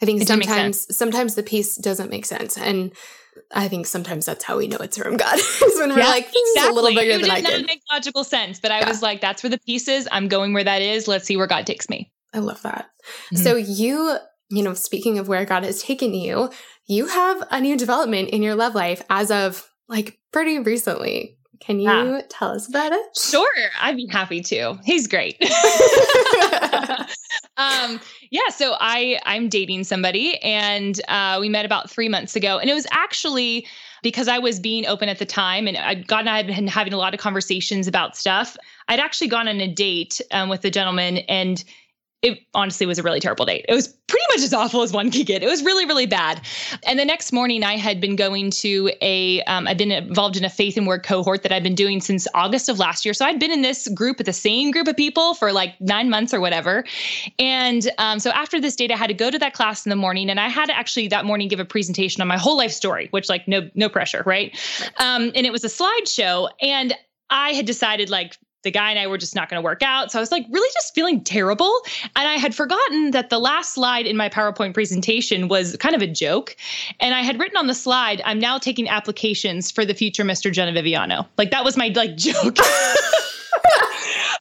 I think It sometimes, sometimes the peace doesn't make sense. And I think sometimes that's how we know it's from God. is when we're Yeah, like, is a little Exactly. bigger it than I did not can. make logical sense, but I Yeah. was like, that's where the peace is. I'm going where that is. Let's see where God takes me. I love that. Mhm. So you, you know, speaking of where God has taken you, you have a new development in your love life as of like pretty recently. Can you Yeah. tell us about it? Sure, I'd be happy to. He's great. um, yeah, so I I'm dating somebody, and uh, we met about three months ago, and it was actually because I was being open at the time, and I God and I had been having a lot of conversations about stuff. I'd actually gone on a date um, with a gentleman, and it honestly was a really terrible date. It was pretty much as awful as one could get. It was really, really bad. And the next morning, I had been going to a, um, I'd been involved in a faith and word cohort that I'd been doing since August of last year. So I'd been in this group with the same group of people for like nine months or whatever. And um, so after this date, I had to go to that class in the morning, and I had to actually that morning give a presentation on my whole life story, which like no, no pressure, right? Um, and it was a slideshow, and I had decided like the guy and I were just not going to work out. So I was like really just feeling terrible. And I had forgotten that the last slide in my PowerPoint presentation was kind of a joke. And I had written on the slide, I'm now taking applications for the future Mr. Jena Viviano. Like that was my like joke.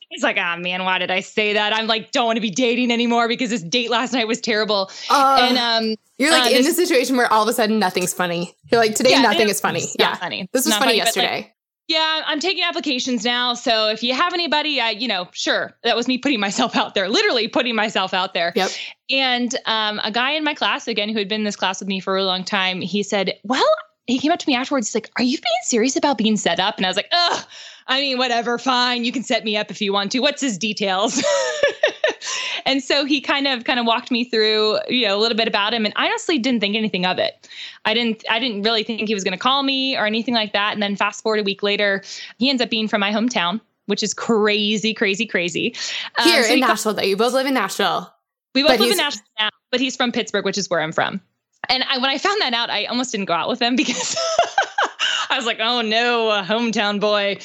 It's like, ah, man, why did I say that? I'm like, don't want to be dating anymore because this date last night was terrible. Oh, and um, you're like uh, in this- this situation where all of a sudden nothing's funny. You're like, today Yeah, nothing is funny. not Yeah. funny. This was funny, funny, like, yesterday. Yeah, I'm taking applications now. So if you have anybody, uh, you know, sure. That was me putting myself out there, literally putting myself out there. Yep. And um, a guy in my class, again, who had been in this class with me for a long time, he said, Well, he came up to me afterwards. He's like, Are you being serious about being set up? And I was like, Ugh, I mean, whatever, fine. You can set me up if you want to. What's his details? and so he kind of kind of walked me through, you know, a little bit about him. And I honestly didn't think anything of it. I didn't I didn't really think he was gonna call me or anything like that. And then fast forward a week later, he ends up being from my hometown, which is crazy, crazy, crazy. Um, Here so in Nashville, though. You both live in Nashville. we both live in Nashville now, but he's from Pittsburgh, which is where I'm from. And I, when I found that out, I almost didn't go out with him because I was like, "Oh no, a hometown boy."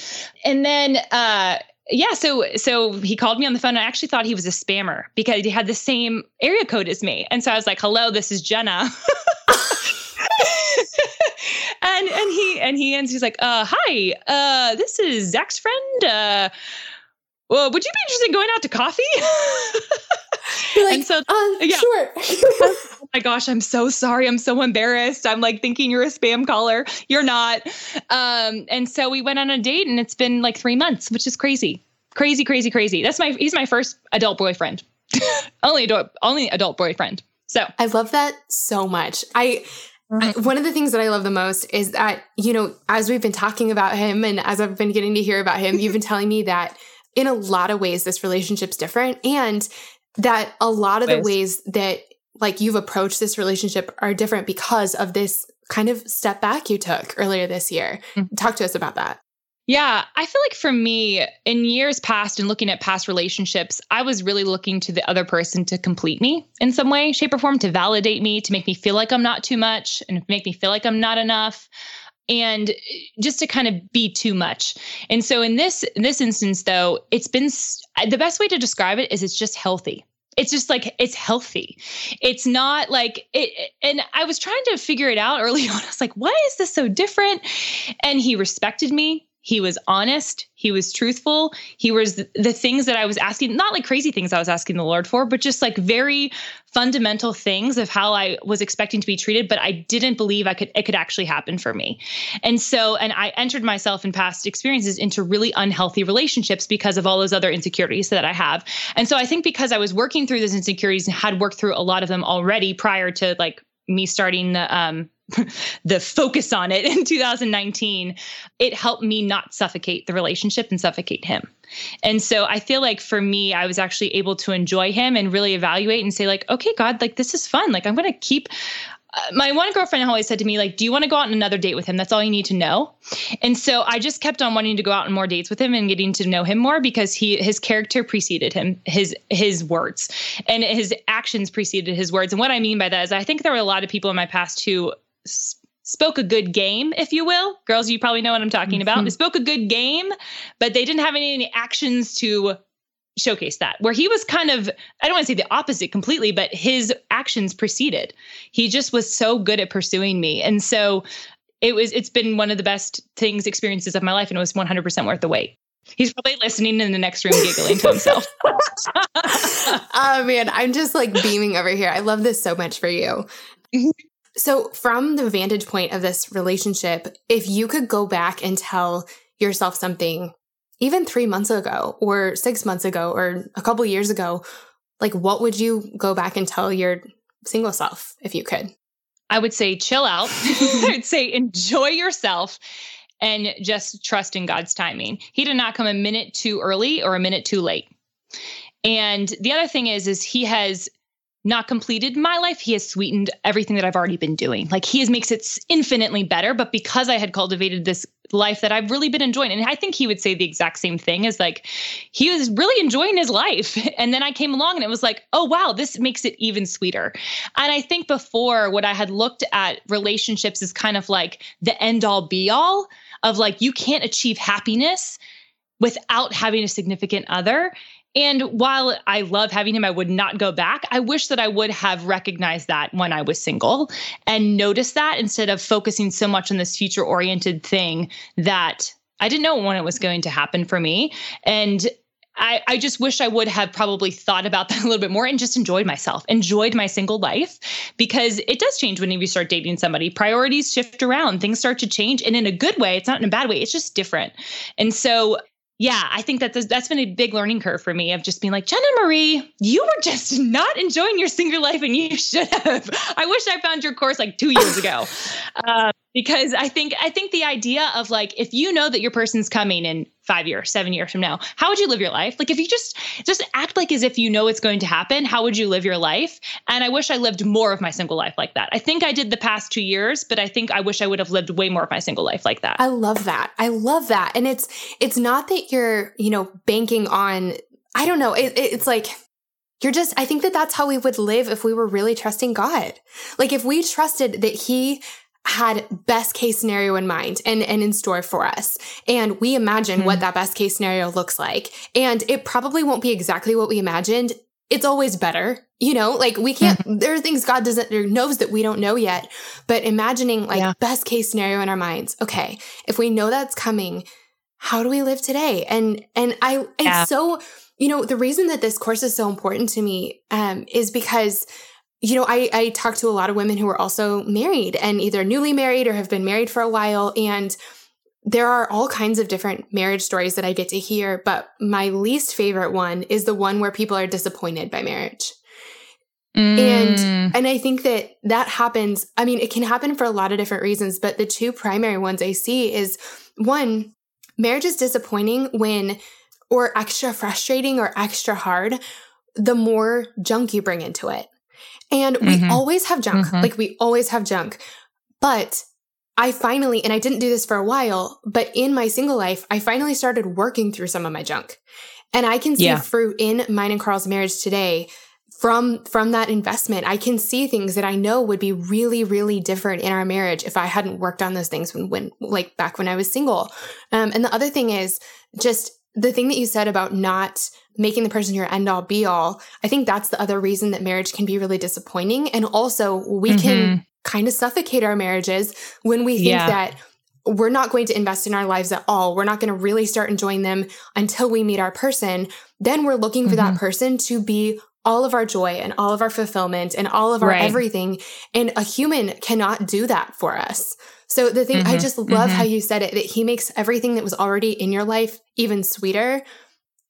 And then, uh, yeah, so so he called me on the phone. I actually thought he was a spammer because he had the same area code as me, and so I was like, "Hello, this is Jena." and and he and he ends. He's like, "Uh, hi, uh, this is Zach's friend. Uh, well, would you be interested in going out to coffee?" Like, And so- uh, yeah. sure. oh my gosh, I'm so sorry. I'm so embarrassed. I'm like thinking you're a spam caller. You're not. Um, and so we went on a date and it's been like three months, which is crazy. Crazy, crazy, crazy. That's my he's my first adult boyfriend. only adult only adult boyfriend. So I love that so much. I, I one of the things that I love the most is that you know as we've been talking about him and as I've been getting to hear about him, you've been telling me that in a lot of ways this relationship's different and that a lot of the Ways. ways that like you've approached this relationship are different because of this kind of step back you took earlier this year. Mm-hmm. Talk to us about that. Yeah, I feel like for me, in years past and looking at past relationships, I was really looking to the other person to complete me in some way, shape, or form, to validate me, to make me feel like I'm not too much and make me feel like I'm not enough and uh, just to kind of be too much. And so in this in this instance though, it's been the best way to describe it is it's just healthy. It's just like it's healthy. It's not like it and I was trying to figure it out early on. I was like, why is this so different? And he respected me he was honest. He was truthful. He was the things that i was asking not like crazy things i was asking the lord for but just like very fundamental things of how i was expecting to be treated but i didn't believe i could it could actually happen for me. And so and i entered myself in past experiences into really unhealthy relationships because of all those other insecurities that i have. And so i think because i was working through those insecurities and had worked through a lot of them already prior to like me starting the um the focus on it in 2019, it helped me not suffocate the relationship and suffocate him. And so I feel like for me, I was actually able to enjoy him and really evaluate and say, like, okay, God, like this is fun. Like I'm going to keep. Uh, my one girlfriend always said to me, like, do you want to go out on another date with him? That's all you need to know. And so I just kept on wanting to go out on more dates with him and getting to know him more because he his character preceded him, his his words, and his actions preceded his words. And what I mean by that is I think there were a lot of people in my past who spoke a good game, if you will. Girls, you probably know what I'm talking mm-hmm. about. They spoke a good game, but they didn't have any, any actions to showcase that. Where he was kind of, I don't want to say the opposite completely, but his actions preceded. He just was so good at pursuing me. And so it was, it's been one of the best things, experiences of my life, and it was 100% worth the wait. He's probably listening in the next room, giggling to himself. oh man, I'm just like beaming over here. I love this so much for you. So, from the vantage point of this relationship, if you could go back and tell yourself something even three months ago, or six months ago, or a couple years ago, like what would you go back and tell your single self if you could? I would say chill out. I would say enjoy yourself and just trust in God's timing. He did not come a minute too early or a minute too late. And the other thing is is he has not completed my life, he has sweetened everything that I've already been doing. Like he has makes it infinitely better. But because I had cultivated this life that I've really been enjoying, and I think he would say the exact same thing as like he was really enjoying his life. And then I came along and it was like, oh wow, this makes it even sweeter. And I think before what I had looked at relationships is kind of like the end all be all of like you can't achieve happiness without having a significant other. And while I love having him, I would not go back. I wish that I would have recognized that when I was single and noticed that instead of focusing so much on this future oriented thing that I didn't know when it was going to happen for me. And I, I just wish I would have probably thought about that a little bit more and just enjoyed myself, enjoyed my single life, because it does change when you start dating somebody. Priorities shift around, things start to change, and in a good way. It's not in a bad way. It's just different. And so yeah, I think that that's been a big learning curve for me of just being like, Jena Marie, you were just not enjoying your single life and you should have. I wish I found your course like two years ago. uh, because I think I think the idea of like if you know that your person's coming in five years, seven years from now, how would you live your life? Like if you just just act like as if you know it's going to happen, how would you live your life? And I wish I lived more of my single life like that. I think I did the past two years, but I think I wish I would have lived way more of my single life like that. I love that. I love that. And it's it's not that you're you know banking on. I don't know. It, it's like you're just, I think that that's how we would live if we were really trusting God. Like if we trusted that He had best case scenario in mind and, and in store for us. And we imagine mm-hmm. what that best case scenario looks like. And it probably won't be exactly what we imagined. It's always better. You know, like we can't, mm-hmm. there are things God doesn't, or knows that we don't know yet, but imagining like yeah. best case scenario in our minds. Okay. If we know that's coming, how do we live today? And, and I, it's yeah. so, you know, the reason that this course is so important to me, um, is because you know, I, I talk to a lot of women who are also married and either newly married or have been married for a while. And there are all kinds of different marriage stories that I get to hear. But my least favorite one is the one where people are disappointed by marriage. Mm. And and I think that that happens. I mean, it can happen for a lot of different reasons, but the two primary ones I see is one, marriage is disappointing when or extra frustrating or extra hard the more junk you bring into it And we mm-hmm. always have junk. Mm-hmm. Like we always have junk. But I finally, and I didn't do this for a while, but in my single life, I finally started working through some of my junk. And I can see yeah. fruit in mine and Carl's marriage today from from that investment i can see things that i know would be really really different in our marriage if i hadn't worked on those things when when like back when i was single um, and the other thing is just the thing that you said about not making the person your end all be all i think that's the other reason that marriage can be really disappointing and also we mm-hmm. can kind of suffocate our marriages when we think yeah. that we're not going to invest in our lives at all. We're not going to really start enjoying them until we meet our person. Then we're looking for mm-hmm. that person to be all of our joy and all of our fulfillment and all of our right. everything. And a human cannot do that for us. So the thing, mm-hmm, I just love mm-hmm. how you said it, that he makes everything that was already in your life even sweeter.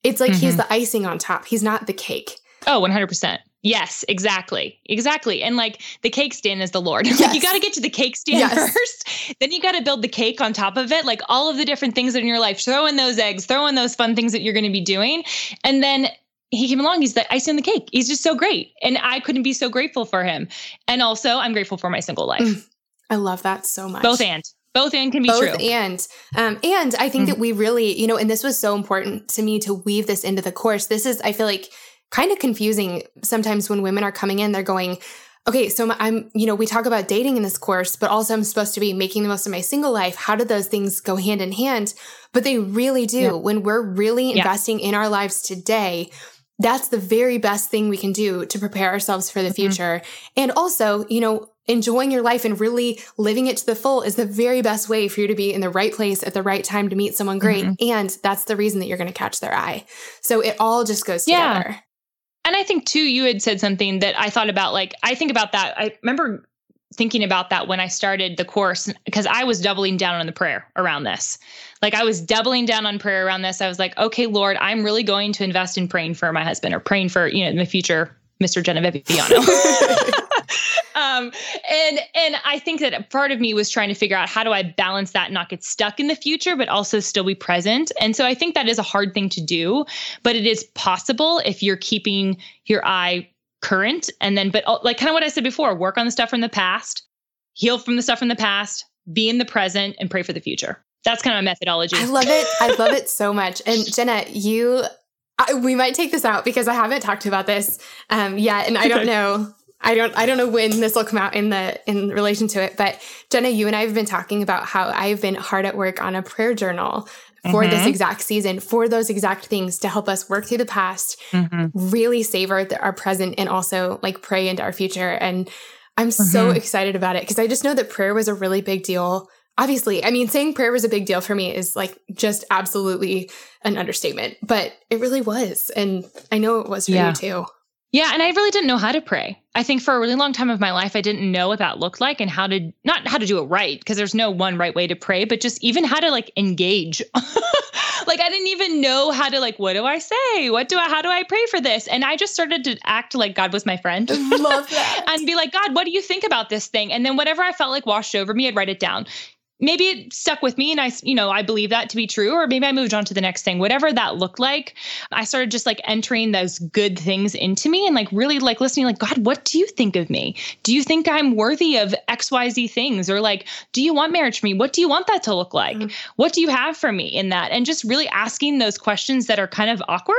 It's like mm-hmm. he's the icing on top. He's not the cake. Oh, 100%. Yes, exactly. Exactly. And like the cake stand is the Lord. Yes. like you got to get to the cake stand yes. first. Then you got to build the cake on top of it. Like all of the different things in your life, throw in those eggs, throw in those fun things that you're going to be doing. And then he came along. He's the icing on the cake. He's just so great. And I couldn't be so grateful for him. And also, I'm grateful for my single life. Mm, I love that so much. Both and. Both and can be Both true. And um, and I think mm-hmm. that we really, you know, and this was so important to me to weave this into the course. This is, I feel like, kind of confusing sometimes when women are coming in. They're going, okay, so I'm, you know, we talk about dating in this course, but also I'm supposed to be making the most of my single life. How do those things go hand in hand? But they really do. Yeah. When we're really investing yeah. in our lives today, that's the very best thing we can do to prepare ourselves for the mm-hmm. future. And also, you know, enjoying your life and really living it to the full is the very best way for you to be in the right place at the right time to meet someone great. Mm-hmm. And that's the reason that you're going to catch their eye. So it all just goes yeah. together. And I think too, you had said something that I thought about. Like, I think about that. I remember thinking about that when I started the course because I was doubling down on the prayer around this. Like I was doubling down on prayer around this. I was like, okay, Lord, I'm really going to invest in praying for my husband or praying for, you know, in the future Mr. Jena Viviano. um, and and I think that part of me was trying to figure out how do I balance that and not get stuck in the future, but also still be present. And so I think that is a hard thing to do, but it is possible if you're keeping your eye current and then but uh, like kind of what i said before work on the stuff from the past heal from the stuff from the past be in the present and pray for the future. That's kind of my methodology. I love it. I love it so much. And jena you I, we might take this out because i haven't talked about this um, yet and i don't know I don't I don't know when this will come out in the in relation to it, but Jena, you and I have been talking about how I've been hard at work on a prayer journal for mm-hmm. this exact season, for those exact things to help us work through the past, mm-hmm. really savor our present, and also like pray into our future. And I'm mm-hmm. so excited about it because I just know that prayer was a really big deal. Obviously, I mean, saying prayer was a big deal for me is like just absolutely an understatement, but it really was. And I know it was for yeah. you too. Yeah, and I really didn't know how to pray. I think for a really long time of my life I didn't know what that looked like and how to not how to do it right because there's no one right way to pray, but just even how to like engage. like I didn't even know how to like what do I say? What do I how do I pray for this? And I just started to act like God was my friend. Love that. and be like, "God, what do you think about this thing?" And then whatever I felt like washed over me, I'd write it down maybe it stuck with me and I, you know, I believe that to be true, or maybe I moved on to the next thing, whatever that looked like. I started just like entering those good things into me and like really like listening, like, God, what do you think of me? Do you think I'm worthy of XYZ things? Or like, do you want marriage for me? What do you want that to look like? Mm-hmm. What do you have for me in that? And just really asking those questions that are kind of awkward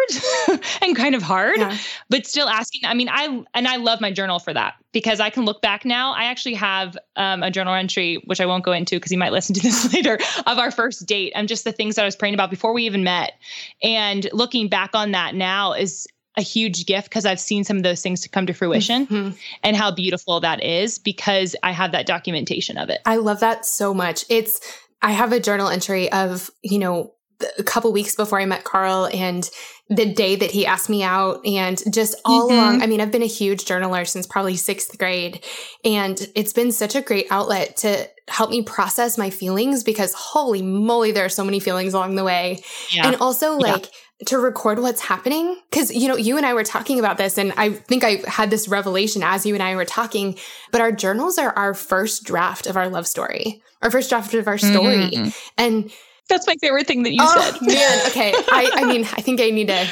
and kind of hard, yeah. but still asking. I mean, I, and I love my journal for that because I can look back now. I actually have um, a journal entry, which I won't go into because you might listen to this later, of our first date and just the things that I was praying about before we even met. And looking back on that now is a huge gift because I've seen some of those things to come to fruition mm-hmm. and how beautiful that is because I have that documentation of it. I love that so much. It's, I have a journal entry of, you know, a couple weeks before I met Carl and the day that he asked me out and just all mm-hmm. along. I mean, I've been a huge journaler since probably sixth grade and it's been such a great outlet to help me process my feelings because holy moly, there are so many feelings along the way. Yeah. And also like, yeah to record what's happening because you know you and i were talking about this and i think i had this revelation as you and i were talking but our journals are our first draft of our love story our first draft of our story mm-hmm. and that's my favorite thing that you oh, said. man, okay. I, I mean, I think I need to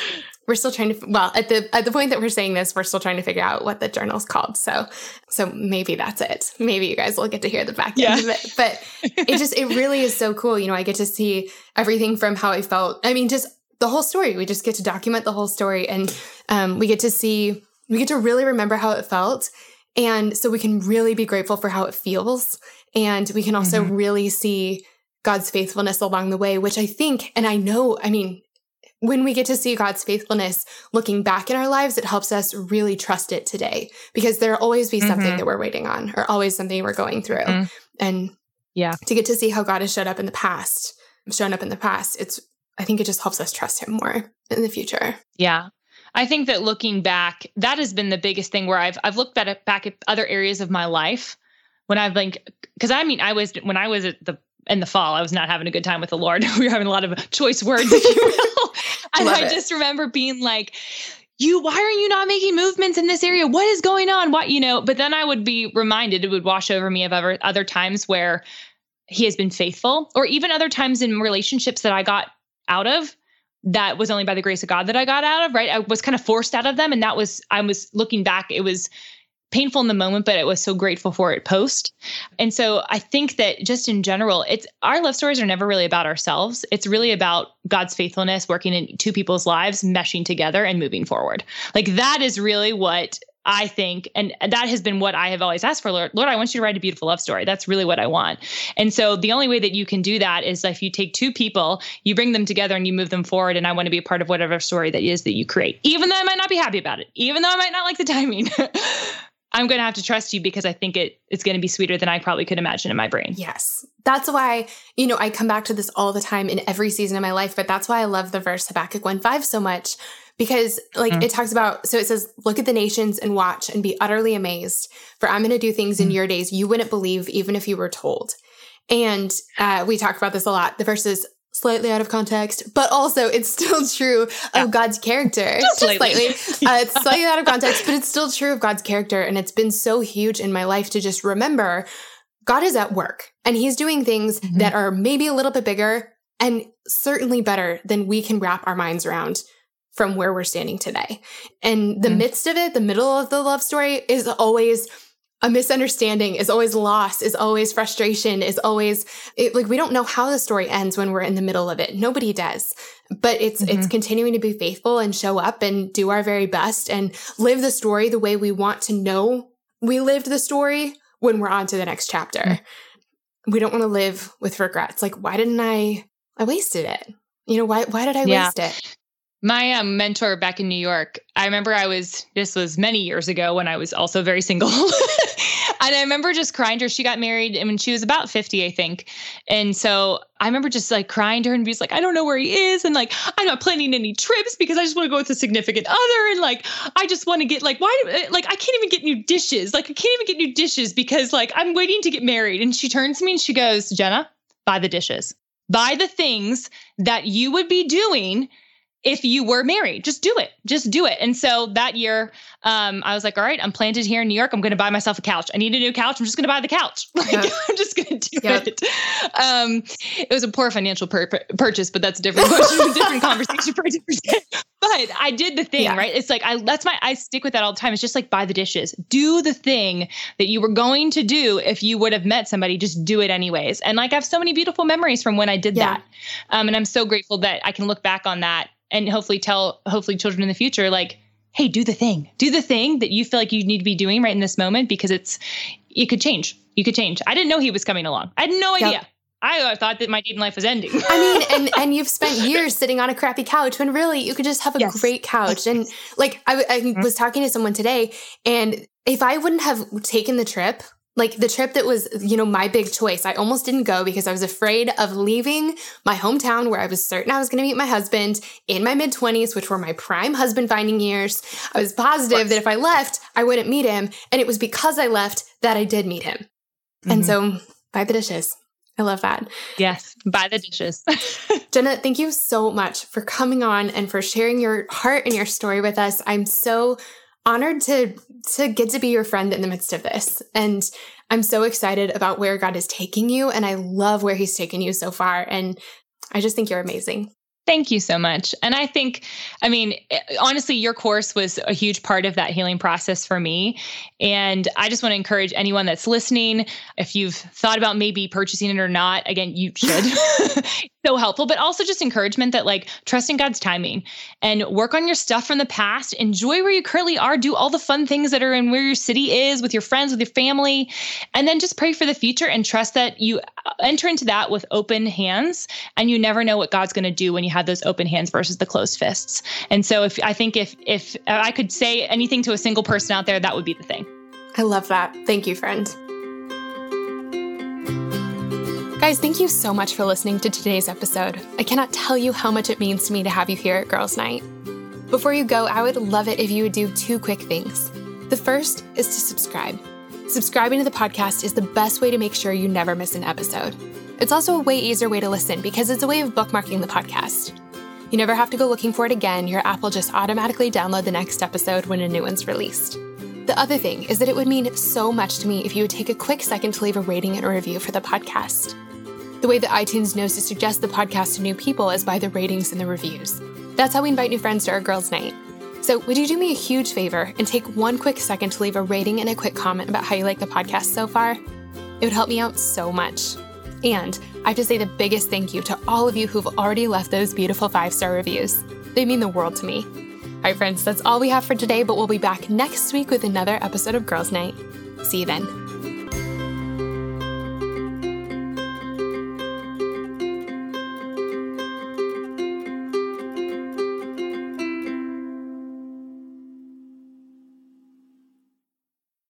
we're still trying to well at the at the point that we're saying this we're still trying to figure out what the journal's called. So so maybe that's it. Maybe you guys will get to hear the back end of it. But it just it really is so cool. You know i get to see everything from how i felt. I mean just the whole story. We just get to document the whole story and um, we get to see we get to really remember how it felt. And so we can really be grateful for how it feels. And we can also mm-hmm. really see god's faithfulness along the way which i think and i know i mean when we get to see God's faithfulness looking back in our lives, it helps us really trust it today because there'll always be something mm-hmm. that we're waiting on or always something we're going through. Mm-hmm. And yeah, to get to see how God has showed up in the past, shown up in the past, it's, I think it just helps us trust him more in the future. Yeah. I think that looking back, that has been the biggest thing where I've, I've looked at back at other areas of my life when I've like, cause I mean, I was, when I was at the, in the fall, I was not having a good time with the Lord. we were having a lot of choice words, if you will. and I it. just remember being like, you why are you not making movements in this area what is going on what you know but then i would be reminded it would wash over me of other, other times where he has been faithful or even other times in relationships that i got out of that was only by the grace of god that i got out of right i was kind of forced out of them and that was i was looking back it was painful in the moment, but it was so grateful for it post. And so I think that just in general, it's our love stories are never really about ourselves. It's really about God's faithfulness working in two people's lives, meshing together and moving forward. Like that is really what I think, and that has been what I have always asked for, Lord. Lord, I want you to write a beautiful love story. That's really what I want. And so the only way that you can do that is if you take two people, you bring them together and you move them forward. And I want to be a part of whatever story that is that you create, even though I might not be happy about it, even though I might not like the timing. I'm going to have to trust you because I think it it's going to be sweeter than I probably could imagine in my brain. Yes. That's why, you know, I come back to this all the time in every season of my life, but that's why I love the verse Habakkuk 1 5 so much because like mm. it talks about so it says look at the nations and watch and be utterly amazed for i'm going to do things mm. in your days you wouldn't believe even if you were told and uh, we talk about this a lot the verse is slightly out of context, but also it's still true yeah. of God's character. Just slightly. slightly. Uh, it's slightly out of context, but it's still true of God's character. And it's been so huge in my life to just remember God is at work and he's doing things mm-hmm. that are maybe a little bit bigger and certainly better than we can wrap our minds around from where we're standing today. And the mm-hmm. midst of it, the middle of the love story is always a misunderstanding is always loss is always frustration is always it, like we don't know how the story ends when we're in the middle of it nobody does but it's mm-hmm. it's continuing to be faithful and show up and do our very best and live the story the way we want to know we lived the story when we're on to the next chapter mm-hmm. we don't want to live with regrets like why didn't i i wasted it you know why why did i yeah. waste it my um, mentor back in New York, I remember I was, this was many years ago when I was also very single. and I remember just crying to her. She got married and when she was about 50, I think. And so I remember just like crying to her and being like, I don't know where he is. And like, I'm not planning any trips because I just want to go with a significant other. And like, I just want to get like, why, like, I can't even get new dishes. Like, I can't even get new dishes because like I'm waiting to get married. And she turns to me and she goes, Jena, buy the dishes. Buy the things that you would be doing if you were married just do it just do it. And so that year um, i was like all right i'm planted here in new york. I'm going to buy myself a couch. I need a new couch. I'm just going to buy the couch. Like yeah. i'm just going to do it. Um, it was a poor financial pur- purchase but that's a different question a different conversation for a different day. But i did the thing yeah. right? It's like i that's my i stick with that all the time. It's just like buy the dishes. Do the thing that you were going to do if you would have met somebody. Just do it anyways. And like i have so many beautiful memories from when i did that. Um, and i'm so grateful that i can look back on that and hopefully tell hopefully children in the future like hey do the thing do the thing that you feel like you need to be doing right in this moment because it's it could change you could change i didn't know he was coming along i had no idea yep. I thought that my dating life was ending. I mean, and and you've spent years sitting on a crappy couch when really you could just have a yes. great couch. And like I, I mm-hmm. was talking to someone today, and if I wouldn't have taken the trip, like the trip that was, you know, my big choice. I almost didn't go because I was afraid of leaving my hometown where I was certain I was going to meet my husband in my mid 20s, which were my prime husband finding years. I was positive that if I left, I wouldn't meet him. And it was because I left that I did meet him. Mm-hmm. And so buy the dishes. I love that. Yes, buy the dishes. Jena, thank you so much for coming on and for sharing your heart and your story with us. I'm so honored to to get to be your friend in the midst of this. And I'm so excited about where God is taking you and I love where he's taken you so far and I just think you're amazing. Thank you so much. And I think, I mean, eh, honestly, your course was a huge part of that healing process for me. And I just want to encourage anyone that's listening, if you've thought about maybe purchasing it or not, again, you should. so helpful, but also just encouragement that like trust in God's timing and work on your stuff from the past. Enjoy where you currently are. Do all the fun things that are in where your city is with your friends, with your family, and then just pray for the future and trust that you uh, enter into that with open hands. And you never know what God's going to do when you have those open hands versus the closed fists. And so, if I think if if I could say anything to a single person out there, that would be the thing. I love that. Thank you, friend. Guys, thank you so much for listening to today's episode. I cannot tell you how much it means to me to have you here at Girls Night. Before you go, I would love it if you would do two quick things. The first is to subscribe. Subscribing to the podcast is the best way to make sure you never miss an episode. It's also a way easier way to listen because it's a way of bookmarking the podcast. You never have to go looking for it again, your app will just automatically download the next episode when a new one's released. The other thing is that it would mean so much to me if you would take a quick second to leave a rating and a review for the podcast. The way that iTunes knows to suggest the podcast to new people is by the ratings and the reviews. That's how we invite new friends to our girls' night. So, would you do me a huge favor and take one quick second to leave a rating and a quick comment about how you like the podcast so far? It would help me out so much. And I have to say the biggest thank you to all of you who've already left those beautiful five star reviews. They mean the world to me. All right, friends, that's all we have for today, but we'll be back next week with another episode of Girls' Night. See you then.